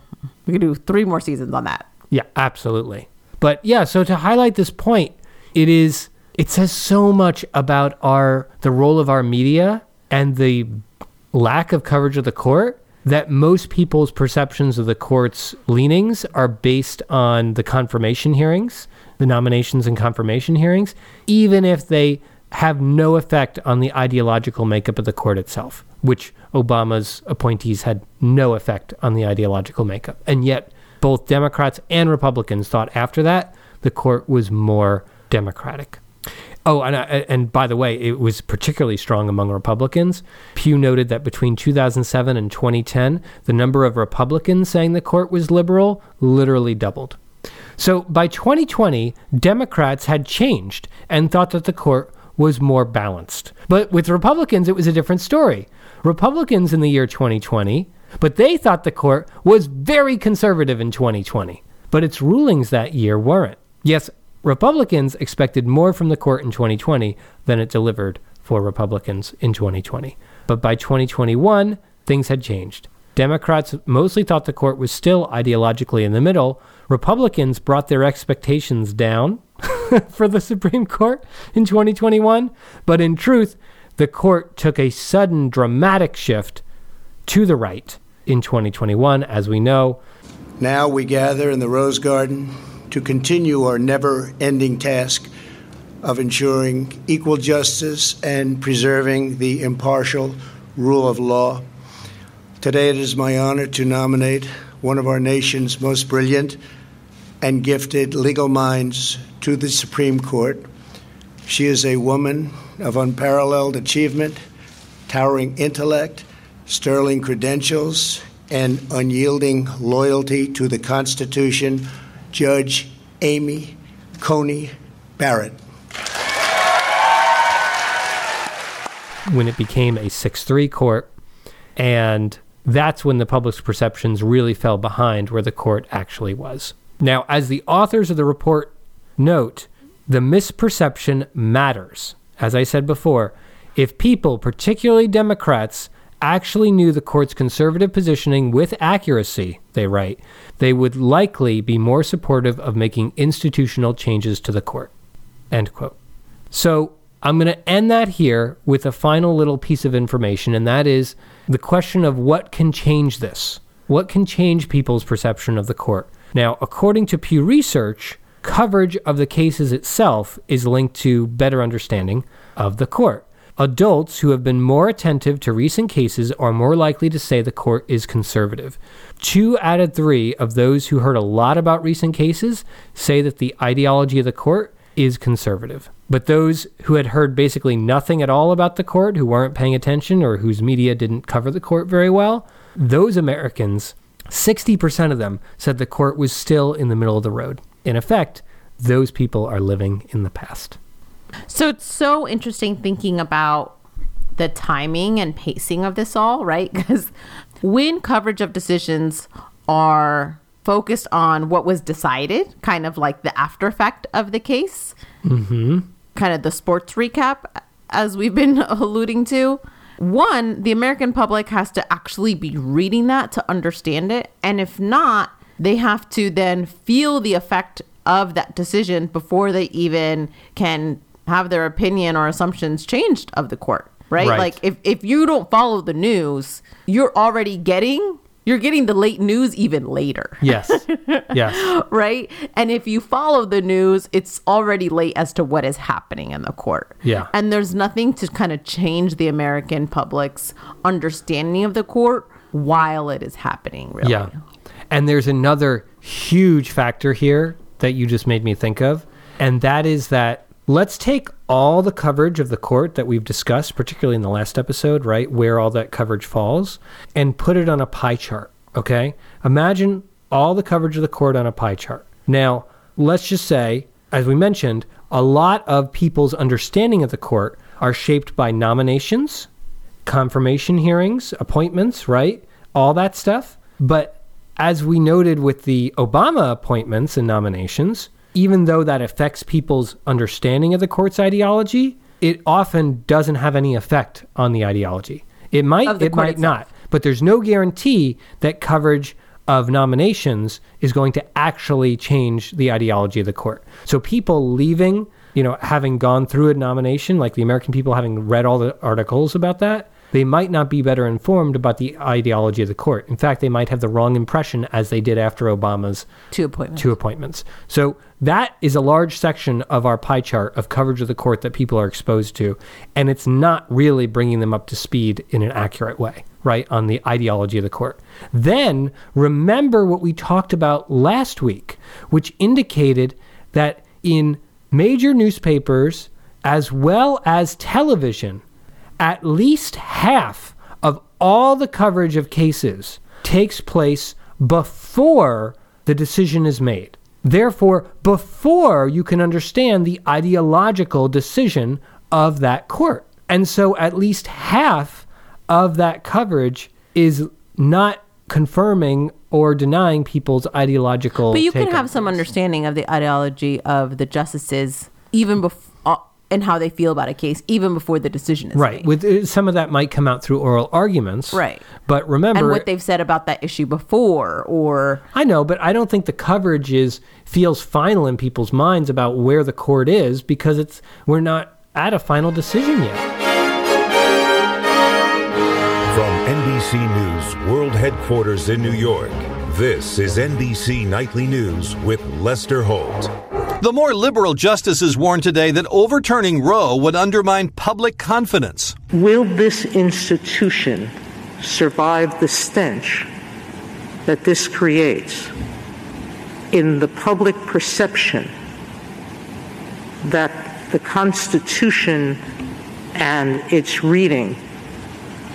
Speaker 12: we could do three more seasons on that.
Speaker 11: Yeah, absolutely. But yeah, so to highlight this point, it is it says so much about our the role of our media and the lack of coverage of the court that most people's perceptions of the court's leanings are based on the confirmation hearings, the nominations and confirmation hearings, even if they have no effect on the ideological makeup of the court itself, which Obama's appointees had no effect on the ideological makeup. And yet, both Democrats and Republicans thought after that the court was more democratic. Oh, and, uh, I, and by the way, it was particularly strong among Republicans. Pew noted that between 2007 and 2010, the number of Republicans saying the court was liberal literally doubled. So by 2020, Democrats had changed and thought that the court was more balanced. But with Republicans, it was a different story. Republicans in the year 2020, but they thought the court was very conservative in 2020. But its rulings that year weren't. Yes, Republicans expected more from the court in 2020 than it delivered for Republicans in 2020. But by 2021, things had changed. Democrats mostly thought the court was still ideologically in the middle. Republicans brought their expectations down <laughs> for the Supreme Court in 2021. But in truth, the court took a sudden dramatic shift to the right in 2021, as we know.
Speaker 26: Now we gather in the Rose Garden to continue our never ending task of ensuring equal justice and preserving the impartial rule of law. Today, it is my honor to nominate one of our nation's most brilliant and gifted legal minds to the Supreme Court. She is a woman of unparalleled achievement, towering intellect, sterling credentials, and unyielding loyalty to the Constitution, Judge Amy Coney Barrett.
Speaker 11: When it became a 6 3 court, and that's when the public's perceptions really fell behind where the court actually was. Now, as the authors of the report note, the misperception matters. As I said before, if people, particularly Democrats, actually knew the court's conservative positioning with accuracy, they write, they would likely be more supportive of making institutional changes to the court. End quote. So I'm going to end that here with a final little piece of information, and that is the question of what can change this. What can change people's perception of the court? Now, according to Pew Research, coverage of the cases itself is linked to better understanding of the court. Adults who have been more attentive to recent cases are more likely to say the court is conservative. Two out of three of those who heard a lot about recent cases say that the ideology of the court is conservative. But those who had heard basically nothing at all about the court, who weren't paying attention, or whose media didn't cover the court very well, those Americans, 60% of them said the court was still in the middle of the road. In effect, those people are living in the past.
Speaker 12: So it's so interesting thinking about the timing and pacing of this all, right? <laughs> Because when coverage of decisions are focused on what was decided, kind of like the after effect of the case,
Speaker 11: mm-hmm.
Speaker 12: kind of the sports recap, as we've been <laughs> alluding to. One, the American public has to actually be reading that to understand it. And if not, they have to then feel the effect of that decision before they even can have their opinion or assumptions changed of the court. Right?
Speaker 11: Right.
Speaker 12: Like if, if you don't follow the news, you're already getting you're getting the late news even later.
Speaker 11: Yes. <laughs> yes.
Speaker 12: right? And if you follow the news, it's already late as to what is happening in the court.
Speaker 11: Yeah.
Speaker 12: And there's nothing to kind of change the American public's understanding of the court while it is happening, really.
Speaker 11: Yeah. And there's another huge factor here that you just made me think of, and that is that let's take all the coverage of the court that we've discussed, particularly in the last episode, right, where all that coverage falls, and put it on a pie chart, okay? Imagine all the coverage of the court on a pie chart. Now, let's just say, as we mentioned, a lot of people's understanding of the court are shaped by nominations, confirmation hearings, appointments, right? All that stuff. But as we noted with the Obama appointments and nominations, even though that affects people's understanding of the court's ideology, it often doesn't have any effect on the ideology. It might, it might
Speaker 12: itself.
Speaker 11: not, but there's no guarantee that coverage of nominations is going to actually change the ideology of the court. So people leaving, you know, having gone through a nomination, like the American people having read all the articles about that, they might not be better informed about the ideology of the court. In fact, they might have the wrong impression as they did after Obama's
Speaker 12: two appointments.
Speaker 11: Two appointments. So that is a large section of our pie chart of coverage of the court that people are exposed to, and it's not really bringing them up to speed in an accurate way, right, on the ideology of the court. Then remember what we talked about last week, which indicated that in major newspapers as well as television, at least half of all the coverage of cases takes place before the decision is made. Therefore, before you can understand the ideological decision of that court. And so at least half of that coverage is not confirming or denying people's ideological.
Speaker 12: But you can have some understanding of the ideology of the justices even before and how they feel about a case even before the decision is made.
Speaker 11: right. With uh, some of that might come out through oral arguments.
Speaker 12: Right.
Speaker 11: But remember,
Speaker 12: and what they've said about that issue before or
Speaker 11: I know, but I don't think the coverage is feels final in people's minds about where the court is because it's we're not at a final decision yet.
Speaker 27: From NBC News World Headquarters in New York, this is NBC Nightly News with Lester Holt.
Speaker 28: The more liberal justices warned today that overturning Roe would undermine public confidence.
Speaker 29: Will this institution survive the stench that this creates in the public perception that the Constitution and its reading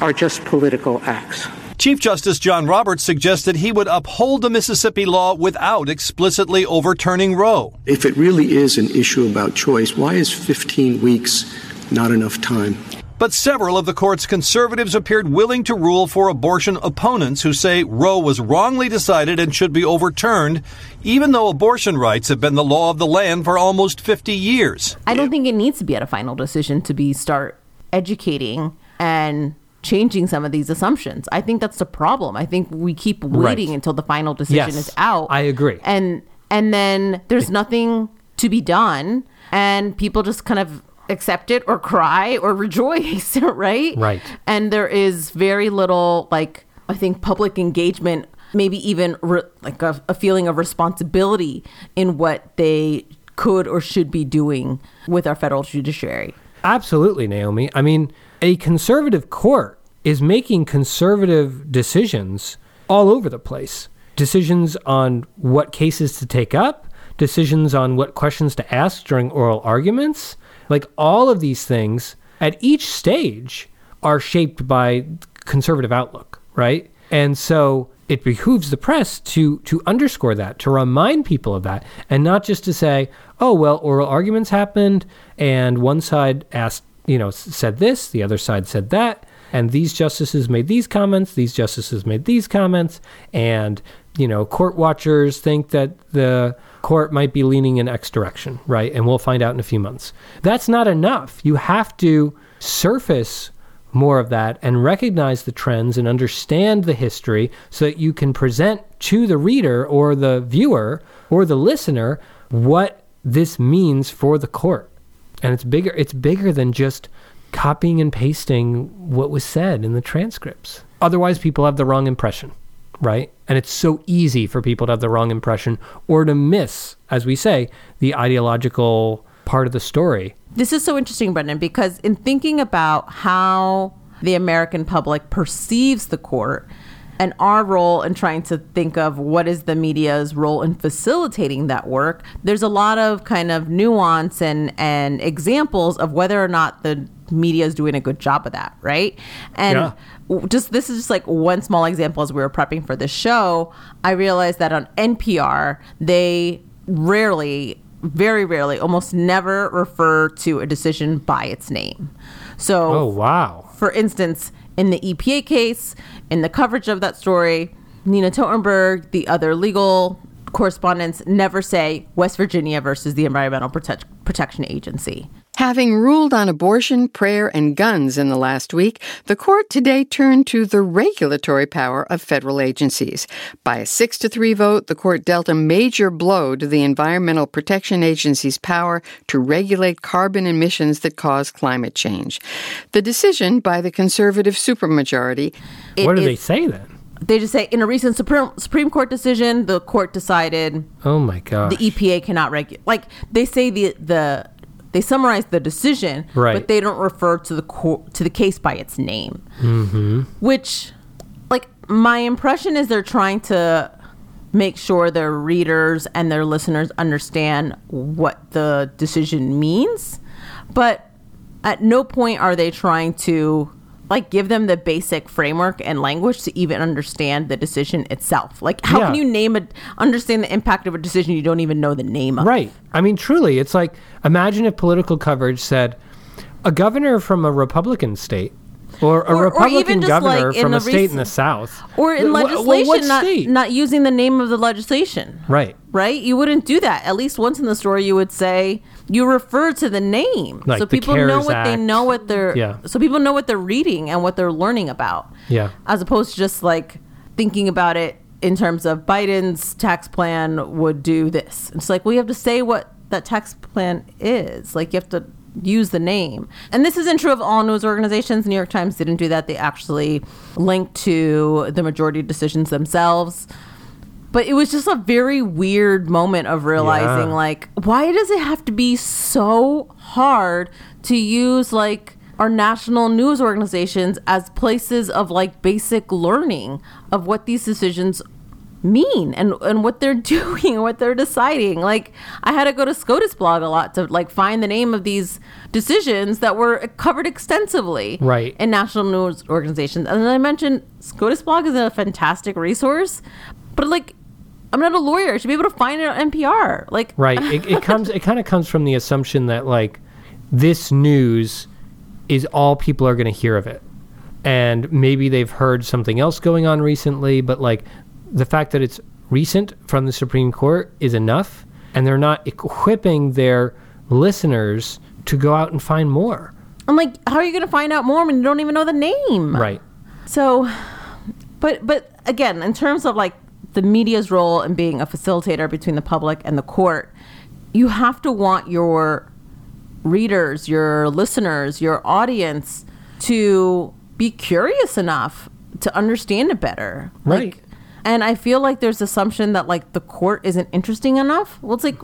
Speaker 29: are just political acts?
Speaker 28: Chief Justice John Roberts suggested he would uphold the Mississippi law without explicitly overturning Roe.
Speaker 13: If it really is an issue about choice, why is 15 weeks not enough time?
Speaker 28: But several of the court's conservatives appeared willing to rule for abortion opponents who say Roe was wrongly decided and should be overturned, even though abortion rights have been the law of the land for almost 50 years.
Speaker 12: I don't think it needs to be at a final decision to be start educating and changing some of these assumptions. I think that's the problem. I think we keep waiting
Speaker 11: Right.
Speaker 12: until the final decision
Speaker 11: Yes,
Speaker 12: is out.
Speaker 11: I agree.
Speaker 12: And and then there's nothing to be done and people just kind of accept it or cry or <laughs> rejoice, <laughs> right?
Speaker 11: Right.
Speaker 12: And there is very little like I think public engagement, maybe even re- like a, a feeling of responsibility in what they could or should be doing with our federal judiciary.
Speaker 11: Absolutely, Naomi. I mean, a conservative court is making conservative decisions all over the place. Decisions on what cases to take up, decisions on what questions to ask during oral arguments. Like all of these things at each stage are shaped by conservative outlook, right? And so it behooves the press to to underscore that, to remind people of that, and not just to say, "Oh, well, oral arguments happened and one side asked, you know, said this, the other side said that, and these justices made these comments, these justices made these comments, and you know, court watchers think that the court might be leaning in X direction, right? And we'll find out in a few months. That's not enough. You have to surface more of that and recognize the trends and understand the history so that you can present to the reader or the viewer or the listener what this means for the court. And it's bigger it's bigger than just copying and pasting what was said in the transcripts. Otherwise people have the wrong impression, right? And it's so easy for people to have the wrong impression or to miss, as we say, the ideological part of the story.
Speaker 12: This is so interesting, Brendan, because in thinking about how the American public perceives the court and our role in trying to think of what is the media's role in facilitating that work, there's a lot of kind of nuance and, and examples of whether or not the media is doing a good job of that, right? And
Speaker 30: Yeah.
Speaker 12: just this is just like one small example as we were prepping for this show. I realized that on NPR, they rarely, very rarely, almost never refer to a decision by its name. So,
Speaker 11: Oh, wow.
Speaker 12: for instance, in the EPA case, in the coverage of that story, Nina Totenberg, the other legal correspondents never say West Virginia versus the Environmental Protect- Protection Agency.
Speaker 31: Having ruled on abortion, prayer, and guns in the last week, the court today turned to the regulatory power of federal agencies. By a 6 to 3 vote, the court dealt a major blow to the Environmental Protection Agency's power to regulate carbon emissions that cause climate change. The decision by the conservative supermajority.
Speaker 11: what do
Speaker 12: it
Speaker 11: they say then?
Speaker 12: They just say in a recent Supreme, Supreme Court decision, the court decided
Speaker 11: Oh my god!
Speaker 12: the EPA cannot regulate. Like they say the the they summarize the decision,
Speaker 11: Right.
Speaker 12: but they don't refer to the court to the case by its name.
Speaker 11: Mm-hmm.
Speaker 12: Which, like, my impression is they're trying to make sure their readers and their listeners understand what the decision means. But at no point are they trying to like give them the basic framework and language to even understand the decision itself. Like how
Speaker 11: Yeah.
Speaker 12: can you name a understand the impact of a decision you don't even know the name of?
Speaker 11: Right. I mean, truly, it's like imagine if political coverage said a governor from a Republican state or a
Speaker 12: Or- or
Speaker 11: Republican
Speaker 12: just,
Speaker 11: governor
Speaker 12: like,
Speaker 11: from a state in the South.
Speaker 12: Or in
Speaker 11: Well, well,
Speaker 12: legislation
Speaker 11: what
Speaker 12: not
Speaker 11: state?
Speaker 12: not using the name of the legislation.
Speaker 11: Right.
Speaker 12: Right? You wouldn't do that. At least once in the story you would say you refer to the name.
Speaker 11: Like
Speaker 12: so
Speaker 11: the
Speaker 12: people know what they know what they're
Speaker 11: Yeah.
Speaker 12: so people know what they're reading and what they're learning about.
Speaker 11: Yeah.
Speaker 12: as opposed to just like thinking about it in terms of Biden's tax plan would do this. It's like, well, you have to say what that tax plan is. Like, you have to use the name. And this isn't true of all news organizations. New York Times didn't do that. They actually linked to the majority decisions themselves. But it was just a very weird moment of realizing,
Speaker 11: Yeah.
Speaker 12: like, why does it have to be so hard to use, like, our national news organizations as places of like basic learning of what these decisions mean and and what they're <laughs> doing and what they're deciding like i had to go to scotus blog a lot to like find the name of these decisions that were covered extensively
Speaker 11: Right.
Speaker 12: in national news organizations and then i mentioned scotus blog is a fantastic resource but like i'm not a lawyer i should be able to find it on npr like
Speaker 11: Right. It, it <laughs> comes. It kind of comes from the assumption that like this news is all people are going to hear of it, and maybe they've heard something else going on recently, but like the fact that it's recent from the Supreme Court is enough, and they're not equipping their listeners to go out and find more.
Speaker 12: i'm like how are you going to find out more when you don't even know the name
Speaker 11: Right.
Speaker 12: So, but but again, in terms of like the media's role in being a facilitator between the public and the court, you have to want your readers, your listeners, your audience to be curious enough to understand it better.
Speaker 11: Right.
Speaker 12: Like, and I feel like there's assumption that like the court isn't interesting enough. Well, it's like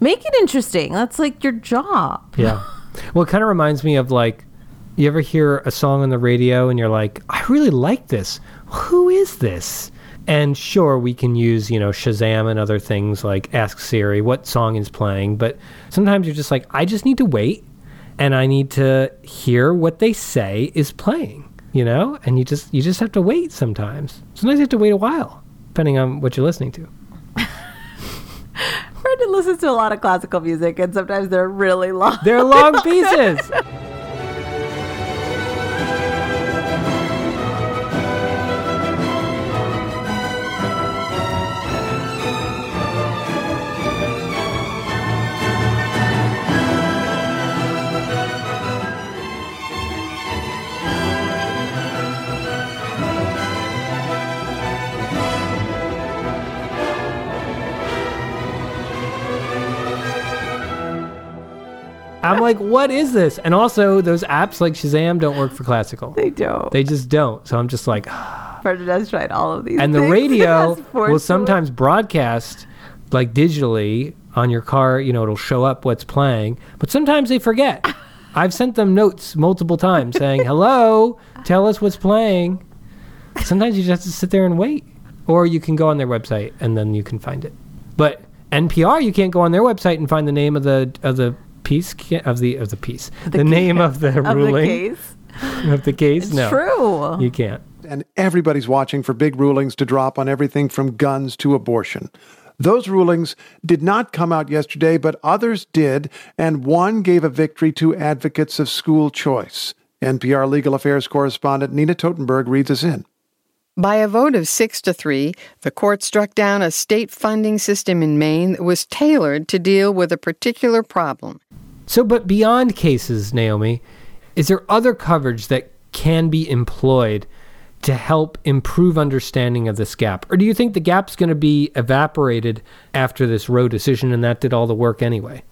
Speaker 12: make it interesting. That's like your job.
Speaker 11: Yeah. Well, it kind of reminds me of like, you ever hear a song on the radio and you're like, I really like this. Who is this? And sure, we can use, you know, Shazam and other things like Ask Siri what song is playing. But sometimes you're just like, I just need to wait and I need to hear what they say is playing, you know? And you just, you just have to wait sometimes. Sometimes you have to wait a while, depending on what you're listening to. <laughs>
Speaker 12: Brendan listens to a lot of classical music, and sometimes they're really long.
Speaker 11: They're long <laughs> pieces. I'm like, what is this? And also, those apps like Shazam don't work for classical.
Speaker 12: They don't.
Speaker 11: They just don't. So I'm just like, <sighs>
Speaker 12: Brendan has tried all of these.
Speaker 11: and the
Speaker 12: things. <laughs>
Speaker 11: radio will sometimes broadcast like digitally on your car. You know, it'll show up what's playing, but sometimes they forget. <laughs> I've sent them notes multiple times saying, <laughs> "Hello, tell us what's playing." Sometimes you just have to sit there and wait, or you can go on their website and then you can find it. But NPR, you can't go on their website and find the name of the of the piece ca- of the of the piece, the, name of the <laughs>
Speaker 12: of the
Speaker 11: ruling
Speaker 12: case. <laughs>
Speaker 11: of the case.
Speaker 12: It's
Speaker 11: no,
Speaker 12: true.
Speaker 11: you can't.
Speaker 32: and everybody's watching for big rulings to drop on everything from guns to abortion. Those rulings did not come out yesterday, but others did, and one gave a victory to advocates of school choice. NPR legal affairs correspondent Nina Totenberg reads us in.
Speaker 31: By a vote of six to three, the court struck down a state funding system in Maine that was tailored to deal with a particular problem.
Speaker 11: So, but beyond cases, Naomi, is there other coverage that can be employed to help improve understanding of this gap? Or do you think the gap's going to be evaporated after this Roe decision and that did all the work anyway?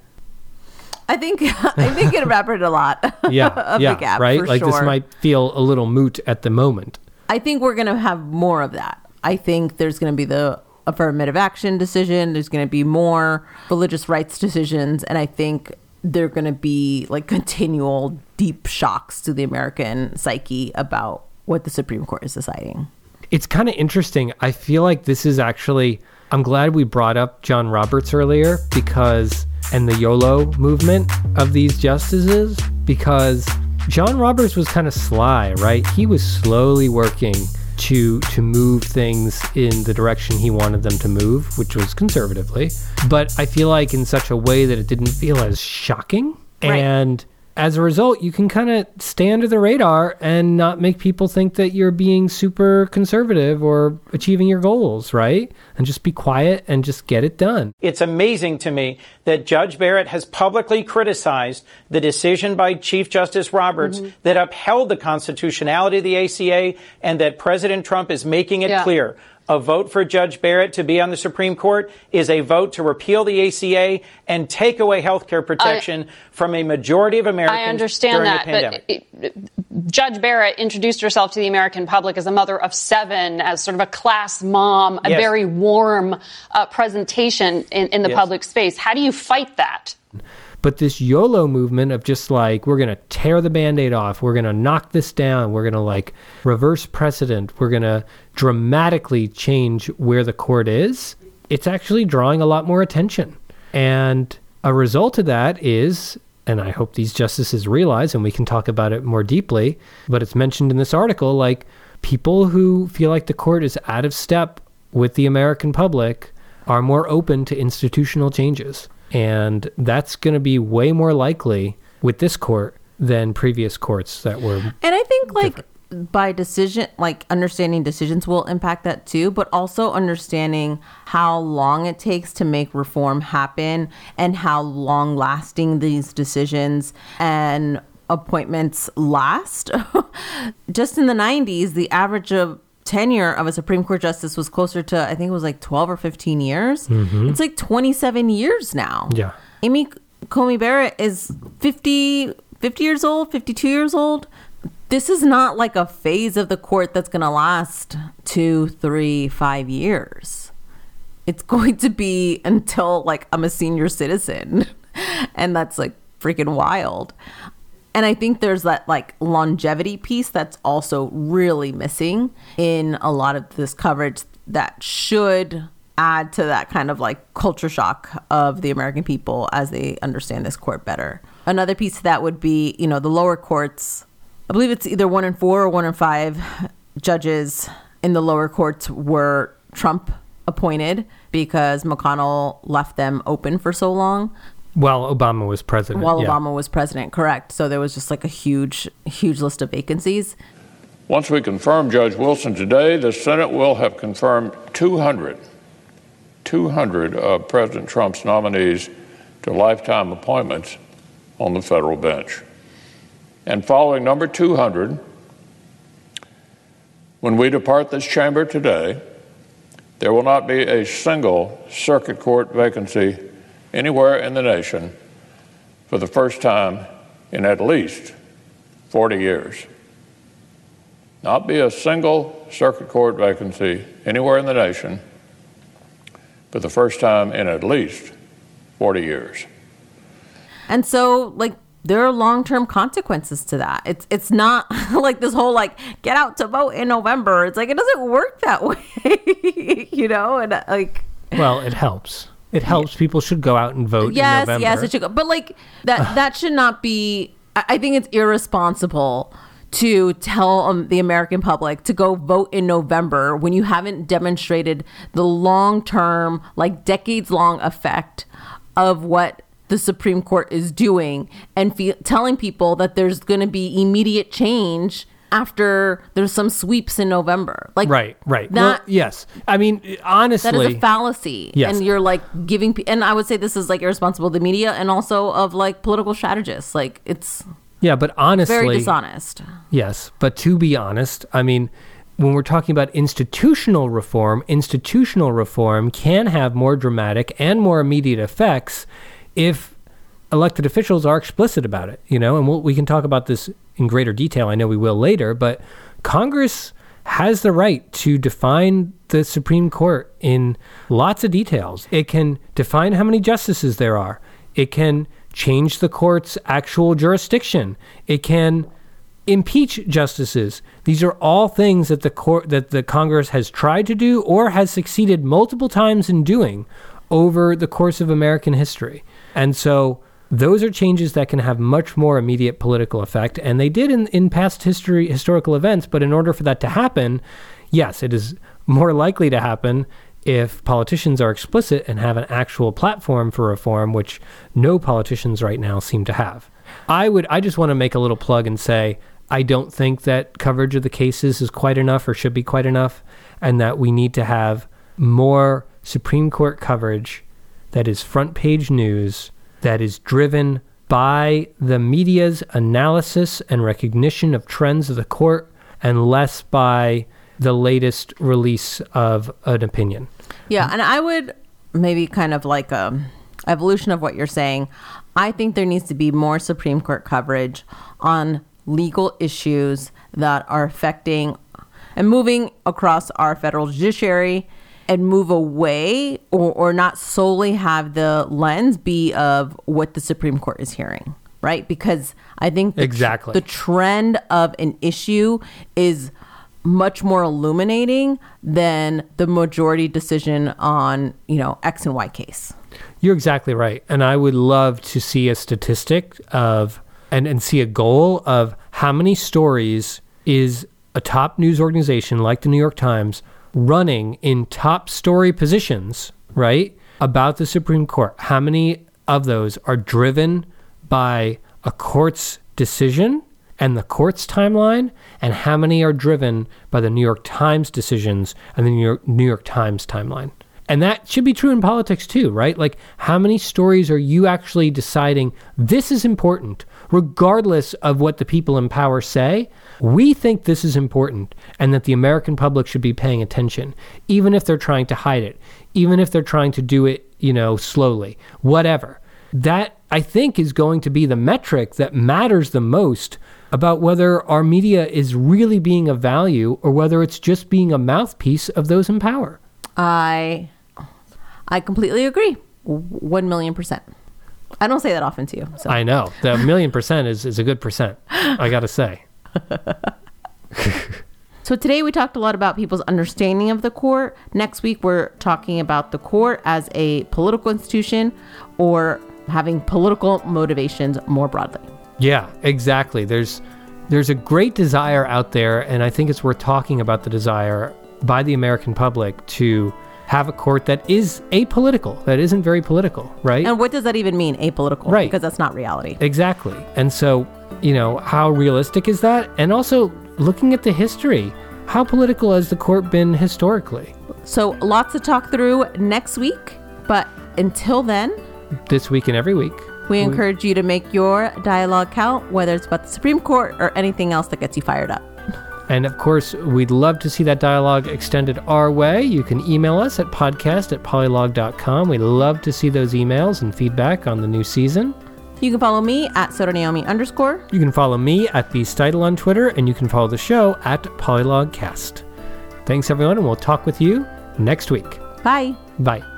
Speaker 12: I think <laughs> I think it evaporated a lot.
Speaker 11: Yeah. <laughs>
Speaker 12: of
Speaker 11: yeah.
Speaker 12: the gap,
Speaker 11: right?
Speaker 12: for
Speaker 11: like this might feel a little moot at the moment.
Speaker 12: I think we're going to have more of that. I think there's going to be the affirmative action decision. There's going to be more religious rights decisions, and I think they're going to be like continual deep shocks to the American psyche about what the Supreme Court is deciding.
Speaker 11: It's kind of interesting. I feel like this is actually, I'm glad we brought up John Roberts earlier because and the YOLO movement of these justices because John Roberts was kind of sly, right? He was slowly working to to move things in the direction he wanted them to move, which was conservatively, but I feel like in such a way that it didn't feel as shocking.
Speaker 33: Right.
Speaker 11: And as a result, you can kind of stay under the radar and not make people think that you're being super conservative or achieving your goals, right? And just be quiet and just get it done.
Speaker 33: It's amazing to me that Judge Barrett has publicly criticized the decision by Chief Justice Roberts
Speaker 34: Mm-hmm.
Speaker 33: that upheld the constitutionality of the ACA and that President Trump is making it
Speaker 34: Yeah.
Speaker 33: clear. A vote for Judge Barrett to be on the Supreme Court is a vote to repeal the ACA and take away health care protection from a majority of Americans
Speaker 34: I understand
Speaker 33: during
Speaker 34: that,
Speaker 33: the pandemic.
Speaker 34: but Judge Barrett introduced herself to the American public as a mother of seven, as sort of a class mom, a
Speaker 11: Yes.
Speaker 34: very warm uh, presentation in, in the
Speaker 11: Yes.
Speaker 34: public space. How do you fight that?
Speaker 11: But this YOLO movement of just like, we're going to tear the band aid off, we're going to knock this down, we're going to like reverse precedent, we're going to dramatically change where the court is, it's actually drawing a lot more attention. And a result of that is, and I hope these justices realize, and we can talk about it more deeply, but it's mentioned in this article like people who feel like the court is out of step with the American public are more open to institutional changes. And that's going to be way more likely with this court than previous courts that were.
Speaker 12: And I think like by decision, like understanding decisions will impact that too, but also understanding how long it takes to make reform happen and how long lasting these decisions and appointments last. <laughs> Just in the 90s, the average of tenure of a Supreme Court justice was closer to, I think it was like 12 or 15 years.
Speaker 11: Mhm.
Speaker 12: It's like 27 years now.
Speaker 11: Yeah.
Speaker 12: Amy Coney Barrett is 50, 50 years old, 52 years old. This is not like a phase of the court that's going to last two, three, five years. It's <laughs> going to be until like I'm a senior citizen. <laughs> And that's like freaking wild. And I think there's that like longevity piece that's also really missing in a lot of this coverage that should add to that kind of like culture shock of the American people as they understand this court better. Another piece that would be, you know, the lower courts. I believe it's either one in four or one in five judges in the lower courts were Trump appointed because McConnell left them open for so long
Speaker 11: While Obama was president.
Speaker 12: while
Speaker 11: yeah.
Speaker 12: Obama was president, correct. So there was just like a huge, huge list of vacancies.
Speaker 35: Once we confirm Judge Wilson today, the Senate will have confirmed 200, 200 of President Trump's nominees to lifetime appointments on the federal bench. And following number 200, when we depart this chamber today, there will not be a single circuit court vacancy anywhere in the nation for the first time in at least 40 years. Not be a single circuit court vacancy anywhere in the nation for the first time in at least 40 years.
Speaker 12: And so like there are long-term consequences to that. It's it's not <laughs> like this whole like get out to vote in November. It's like it doesn't work that <laughs> way, you know? And like
Speaker 11: Well, it helps. It helps. People should go out and vote in
Speaker 12: yes,
Speaker 11: November.
Speaker 12: yes, it should go. But like that that should not be I I think it's irresponsible to tell um, the American public to go vote in November when you haven't demonstrated the long-term, like decades-long effect of what the Supreme Court is doing and fe- telling people that there's going to be immediate change after there's some sweeps in November. Like
Speaker 11: right, right.
Speaker 12: That,
Speaker 11: well, yes. I mean, honestly,
Speaker 12: that is a fallacy.
Speaker 11: Yes.
Speaker 12: And you're like giving, and I would say this is like irresponsible of the media and also of like political strategists. Like it's
Speaker 11: yeah, but honestly,
Speaker 12: very dishonest.
Speaker 11: Yes, but to be honest, I mean, when we're talking about institutional reform, institutional reform can have more dramatic and more immediate effects if elected officials are explicit about it, you know, and we'll, we can talk about this in greater detail. I know we will later, but Congress has the right to define the Supreme Court in lots of details. It can define how many justices there are. It can change the court's actual jurisdiction. It can impeach justices. These are all things that the court that the Congress has tried to do or has succeeded multiple times in doing over the course of American history. And so those are changes that can have much more immediate political effect. And they did in, in past history, historical events. But in order for that to happen, yes, it is more likely to happen if politicians are explicit and have an actual platform for reform, which no politicians right now seem to have. I would I just want to make a little plug and say I don't think that coverage of the cases is quite enough or should be quite enough and that we need to have more Supreme Court coverage that is front page news that is driven by the media's analysis and recognition of trends of the court and less by the latest release of an opinion.
Speaker 12: Yeah, and I would maybe kind of like a evolution of what you're saying. I think there needs to be more Supreme Court coverage on legal issues that are affecting and moving across our federal judiciary and move away or, or not solely have the lens be of what the Supreme Court is hearing, right? Because I think the,
Speaker 11: exactly
Speaker 12: the trend of an issue is much more illuminating than the majority decision on, you know, X and Y case.
Speaker 11: You're exactly right. And I would love to see a statistic of and, and see a goal of how many stories is a top news organization like the New York Times running in top story positions, right? About the Supreme Court. How many of those are driven by a court's decision and the court's timeline, and how many are driven by the New York Times decisions and the New York, New York Times timeline. And that should be true in politics too, right? Like, how many stories are you actually deciding this is important, regardless of what the people in power say? We think this is important and that the American public should be paying attention, even if they're trying to hide it, even if they're trying to do it, you know, slowly, whatever. That, I think, is going to be the metric that matters the most about whether our media is really being of value or whether it's just being a mouthpiece of those in power.
Speaker 12: I I completely agree. 1 million percent. I don't say that often to you. So.
Speaker 11: I know. The million percent is, is a good percent, I got to say. <laughs>
Speaker 12: so today we talked a lot about people's understanding of the court. Next week we're talking about the court as a political institution or having political motivations more broadly.
Speaker 11: Yeah, exactly. There's there's a great desire out there and I think it's worth talking about the desire by the American public to have a court that is apolitical, that isn't very political, right?
Speaker 12: And what does that even mean, apolitical?
Speaker 11: Right.
Speaker 12: Because that's not reality.
Speaker 11: Exactly. And so, you know, how realistic is that? And also looking at the history, how political has the court been historically?
Speaker 12: So, lots to talk through next week. But until then,
Speaker 11: this week and every week,
Speaker 12: we encourage you to make your dialogue count, whether it's about the Supreme Court or anything else that gets you fired up.
Speaker 11: And of course, we'd love to see that dialogue extended our way. You can email us at podcast at polylog.com. We love to see those emails and feedback on the new season.
Speaker 12: You can follow me at Sotonaomi underscore.
Speaker 11: You can follow me at BStitle on Twitter, and you can follow the show at Polylogcast. Thanks, everyone, and we'll talk with you next week.
Speaker 12: Bye.
Speaker 11: Bye.